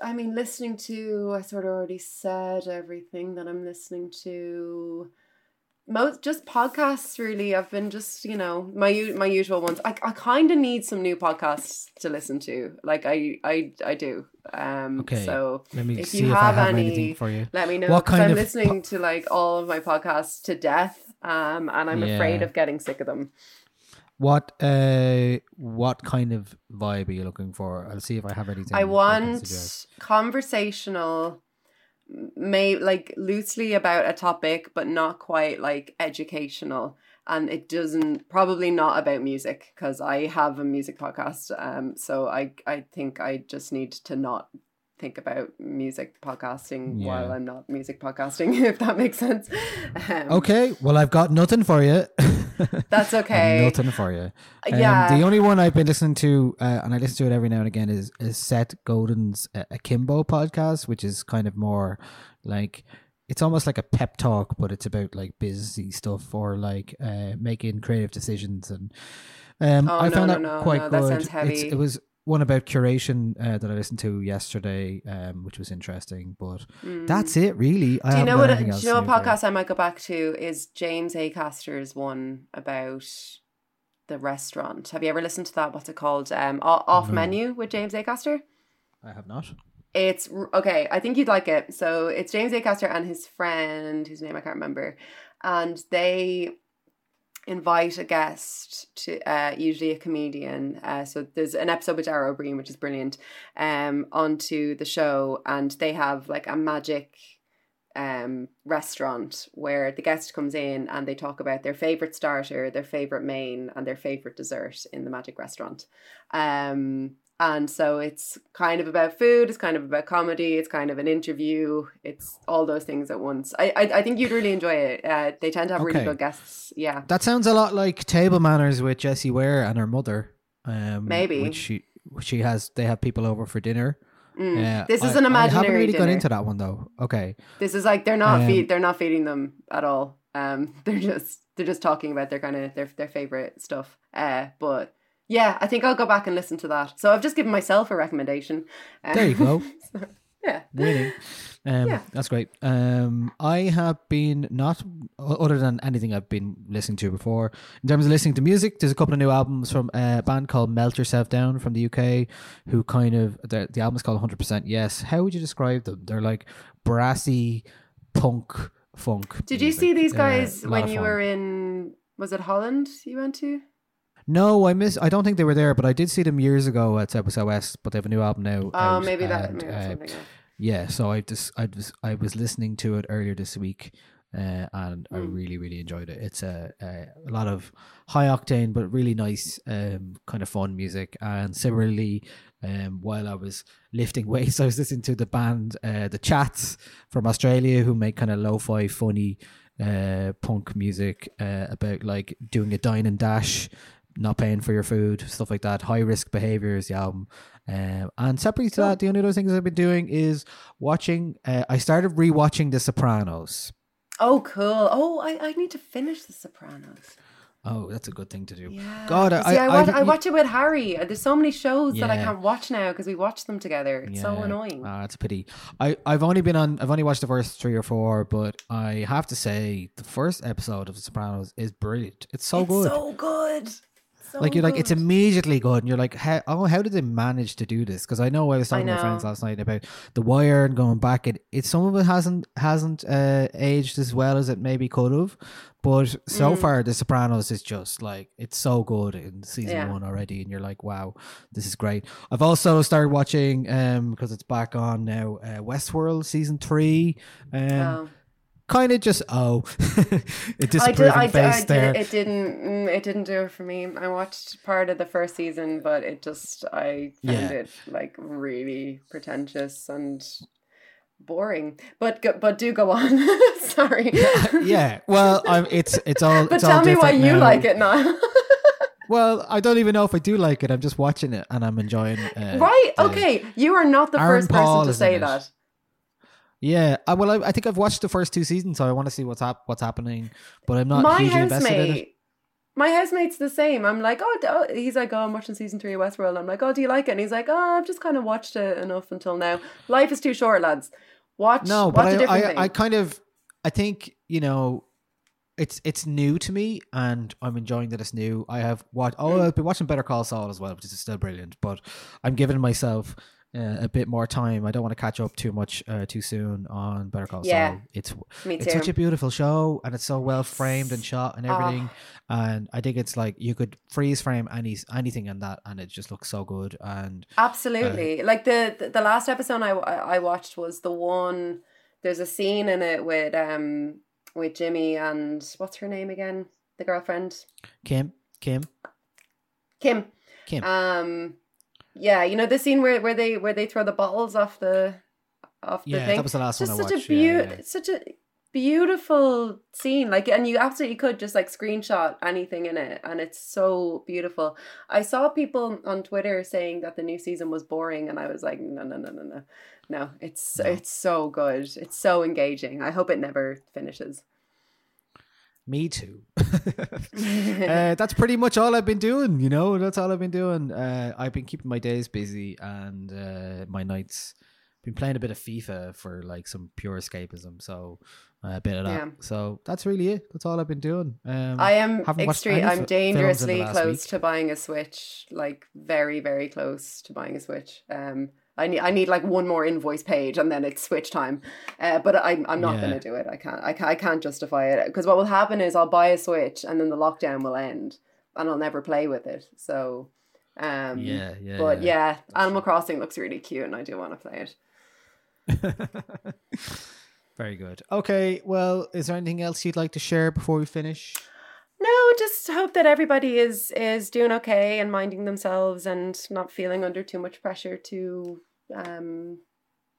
I mean, listening to, I sort of already said everything that I'm listening to. Most just podcasts, really. I've been just, you know, my u- my usual ones. I, I kind of need some new podcasts to listen to. Like I I I do. Um, Okay, So let me if see you if I have, have any, anything for you. let me know. What kind I'm of listening to like all of my podcasts to death. Um, and I'm afraid of getting sick of them. What uh what kind of vibe are you looking for? I'll see if I have anything. I want suggest. conversational, may like loosely about a topic, but not quite like educational. And it doesn't probably not about music because I have a music podcast. Um, so I I think I just need to not think about music podcasting while I'm not music podcasting, if that makes sense. Um, Okay, well I've got nothing for you. That's okay. nothing for you. Um, Yeah. The only one I've been listening to, uh, and I listen to it every now and again, is, is Seth Godin's uh, Akimbo podcast, which is kind of more like it's almost like a pep talk, but it's about like busy stuff or like uh, making creative decisions. And um, Oh, I no, found no, that no, quite good. that sounds It's, it was one about curation uh, that I listened to yesterday, um, which was interesting. But that's it, really. I Mm. Do you know what? Do you know to what do for you. podcast I might go back to is James Acaster's one about the restaurant. Have you ever listened to that? What's it called? Um, off No. menu with James Acaster. I have not. It's okay. I think you'd like it. So it's James Acaster and his friend, whose name I can't remember, and they invite a guest to uh usually a comedian uh so there's an episode with Dara Ó Briain which is brilliant um onto the show and they have like a magic um restaurant where the guest comes in and they talk about their favorite starter their favorite main and their favorite dessert in the magic restaurant. Um and so it's kind of about food it's kind of about comedy it's kind of an interview it's all those things at once i i, I think you'd really enjoy it uh, they tend to have really good guests yeah That sounds a lot like Table Manners with Jessie Ware and her mother. Um, Maybe. which she she has. They have people over for dinner. Mm. Uh, this is I- an I haven't imaginary really got into that one though. Okay, This is like they're not Um, feed they're not feeding them at all. Um, they're just they're just talking about their kind of their their favorite stuff. Uh, but yeah, I think I'll go back and listen to that. So I've just given myself a recommendation. Um, there you go. so, yeah. Winning. Um, Yeah. That's great. Um, I have been not other than anything I've been listening to before. In terms of listening to music, there's a couple of new albums from a band called Melt Yourself Down from the UK, who kind of the the album's called 100% Yes. How would you describe them? They're like brassy punk funk. Did you see these Uh, guys lot when you fun. were in? Was it Holland? You went to? No, I miss. I don't think they were there, but I did see them years ago at Southwest. But they have a new album now. Oh, out, maybe that. and, Maybe that's uh, something. Yeah, so I just I was I was listening to it earlier this week, uh, and I Mm. really really enjoyed it. It's a, a a lot of high octane but really nice um kind of fun music. And similarly, um while I was lifting weights, I was listening to the band uh, the Chats from Australia who make kind of lo-fi funny uh punk music uh, about like doing a dine and dash not paying for your food, stuff like that. High risk behaviors, the album. Um, and separately to that, the only other things I've been doing is watching. Uh, I started rewatching The Sopranos. Oh, cool. Oh, I, I need to finish The Sopranos. Oh, that's a good thing to do. Yeah. God, I, See, I, watch, I, watch it with Harry. There's so many shows that I can't watch now because we watch them together. It's so annoying. Ah, that's a pity. I I've only been on. I've only watched the first three or four, but I have to say the first episode of The Sopranos is brilliant. It's so it's good. so good. So like you're like it's immediately good and you're like how, oh how did they manage to do this because i know i was I talking to my friends last night about the wire and going back it, it some of it hasn't hasn't uh, aged as well as it maybe could have but so Mm. far the sopranos is just like it's so good in season Yeah. one already and you're like wow this is great i've also started watching um because it's back on now uh, westworld season three um Oh. Kind of just oh it I disapproving did. I, did, face I did. there It didn't. mm, It didn't do it for me. I watched part of the first season, but it just I found Yeah. it like really pretentious and boring. But go, but do go on. Sorry. yeah well I'm, it's it's all But it's all tell me why you now. like it now. Well, I don't even know if I do like it. I'm just watching it and I'm enjoying. Uh, right? Okay. You are not the Aaron first Paul person to say it. Yeah. I, well, I, I think I've watched the first two seasons, so I want to see what's hap- what's happening. But I'm not my hugely invested in it. housemate, my housemate's the same. I'm like, oh, oh, he's like, oh, I'm watching season three of Westworld. I'm like, oh, do you like it? And he's like, oh, I've just kind of watched it enough until now. Life is too short, lads. Watch, No, watch but a I, different I, thing. I kind of, I think you know, it's it's new to me, and I'm enjoying that it's new. I have watched. Oh, Mm. I've been watching Better Call Saul as well, which is still brilliant. But I'm giving myself. Uh, a bit more time. I don't want to catch up too much uh, too soon on Better Call Yeah. Saul. It's it's such a beautiful show and it's so well framed and shot and Ah. everything and i think it's like you could freeze frame any anything in that and it just looks so good and Absolutely. Uh, like the, the the last episode I I watched was the one. There's a scene in it with um with Jimmy and what's her name again? The girlfriend kim kim Kim. kim Um, yeah, you know the scene where where they where they throw the bottles off the off the Yeah, thing. that was the last one Just I such a watched, yeah, yeah. such a beautiful scene. Like, and you absolutely could just like screenshot anything in it, and it's so beautiful. I saw people on Twitter saying that the new season was boring, and I was like, no, no, no, no, no, no. It's it's so good. It's so engaging. I hope it never finishes. Me too uh, that's pretty much all i've been doing you know that's all i've been doing uh, i've been keeping my days busy and uh, my nights been playing a bit of fifa for like some pure escapism so uh, a bit of that Yeah. so that's really it that's all i've been doing um, I am extreme. I'm fi- films in the dangerously close week. to buying a Switch. Like very, very close to buying a Switch. Um, I need I need like one more invoice page and then it's Switch time. Uh, but I'm I'm not Yeah. gonna do it. I can't. I can't. I can't justify it because what will happen is I'll buy a Switch and then the lockdown will end and I'll never play with it. So. Um, Yeah, yeah, But yeah. yeah, Animal Crossing looks really cute, and I do want to play it. Very good. Okay, well, is there anything else you'd like to share before we finish? No, just hope that everybody is is doing okay and minding themselves and not feeling under too much pressure to um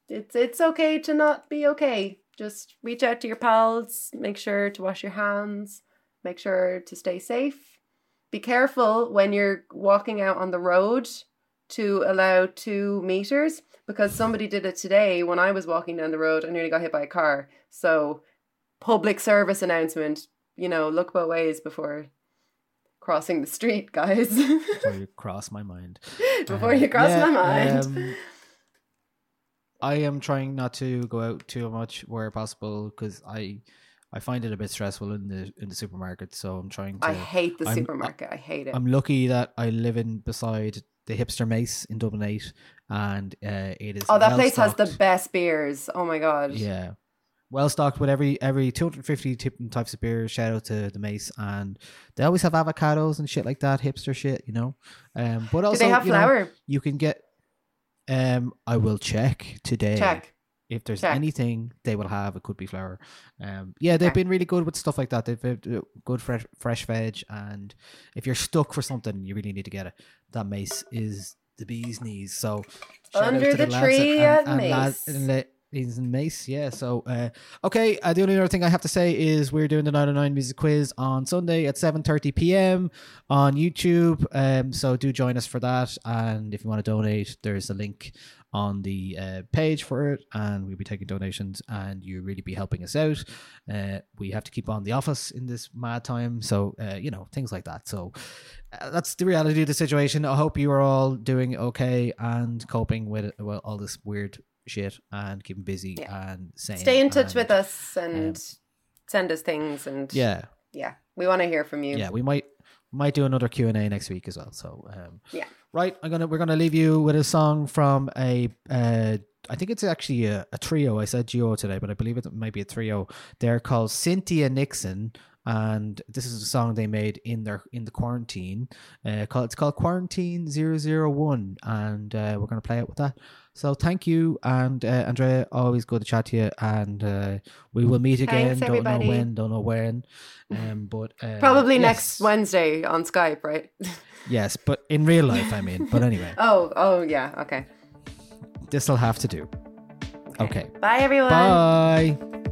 it's it's okay to not be okay. Just reach out to your pals, make sure to wash your hands, make sure to stay safe. Be careful when you're walking out on the road to allow two meters because somebody did it today when I was walking down the road. I nearly got hit by a car. So, public service announcement, you know, look both ways before crossing the street, guys. Before you cross my mind. before Uh, you cross yeah, my mind. um, I am trying not to go out too much where possible because I I find it a bit stressful in the in the supermarket. So I'm trying to. I hate the I'm- supermarket. I hate it. I'm lucky that I live in beside the hipster Mace in Dublin Eight, and uh, it is. oh, that place has the best beers. Oh my god. Yeah. Well stocked with every every 250 different types of beers. Shout out to the Mace, and they always have avocados and shit like that, hipster shit, you know. Um, but also, Do they have you know, flour? you can get. Um, I will check today. Check. if there's Check. anything they will have, it could be flour. Um, yeah, they've been really good with stuff like that. They've had uh, good fresh fresh veg, and if you're stuck for something, you really need to get it. That mace is the bee's knees. So Under the lads tree and, at and lad- Mace. and ladies and mace. Yeah. So uh, okay. Uh, the only other thing I have to say is we're doing the 909 music quiz on Sunday at 7:30 p.m. on YouTube. Um, so do join us for that. And if you want to donate, there's a link on the uh, page for it, and we'll be taking donations, and you really be helping us out. Uh, we have to keep on the office in this mad time, so uh, you know things like that. So uh, that's the reality of the situation. I hope you are all doing okay and coping with it, well, all this weird shit and keeping busy Yeah. and sane. Stay in touch and- with us and um, send us things and Yeah, yeah, we want to hear from you. yeah. We might might do another Q and A next week as well. So um, Yeah. right. I'm gonna we're gonna leave you with a song from a. Uh, I think it's actually a, a trio. I said duo today, but I believe it might be a trio. They're called Cynthia Nixon, and this is a song they made in their in the quarantine. Uh, called it's called Quarantine 001 and uh, we're gonna play it with that. So thank you, and uh, Andrea, always good to chat to you, and uh, we will meet again. Thanks, don't know when, don't know when, um, but uh, Probably yes. next Wednesday on Skype, right? Yes, but in real life, I mean. But anyway, oh, oh yeah, okay. this will have to do. Okay. Bye everyone. Bye.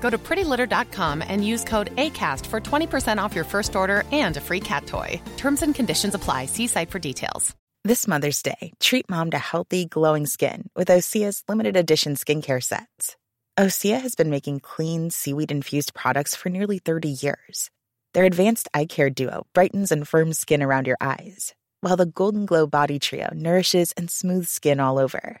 Go to prettylitter.com and use code ACAST for 20% off your first order and a free cat toy. Terms and conditions apply. See site for details. This Mother's Day, treat mom to healthy, glowing skin with Osea's limited edition skincare sets. Osea has been making clean, seaweed infused products for nearly 30 years. Their advanced eye care duo brightens and firms skin around your eyes, while the Golden Glow Body Trio nourishes and smooths skin all over.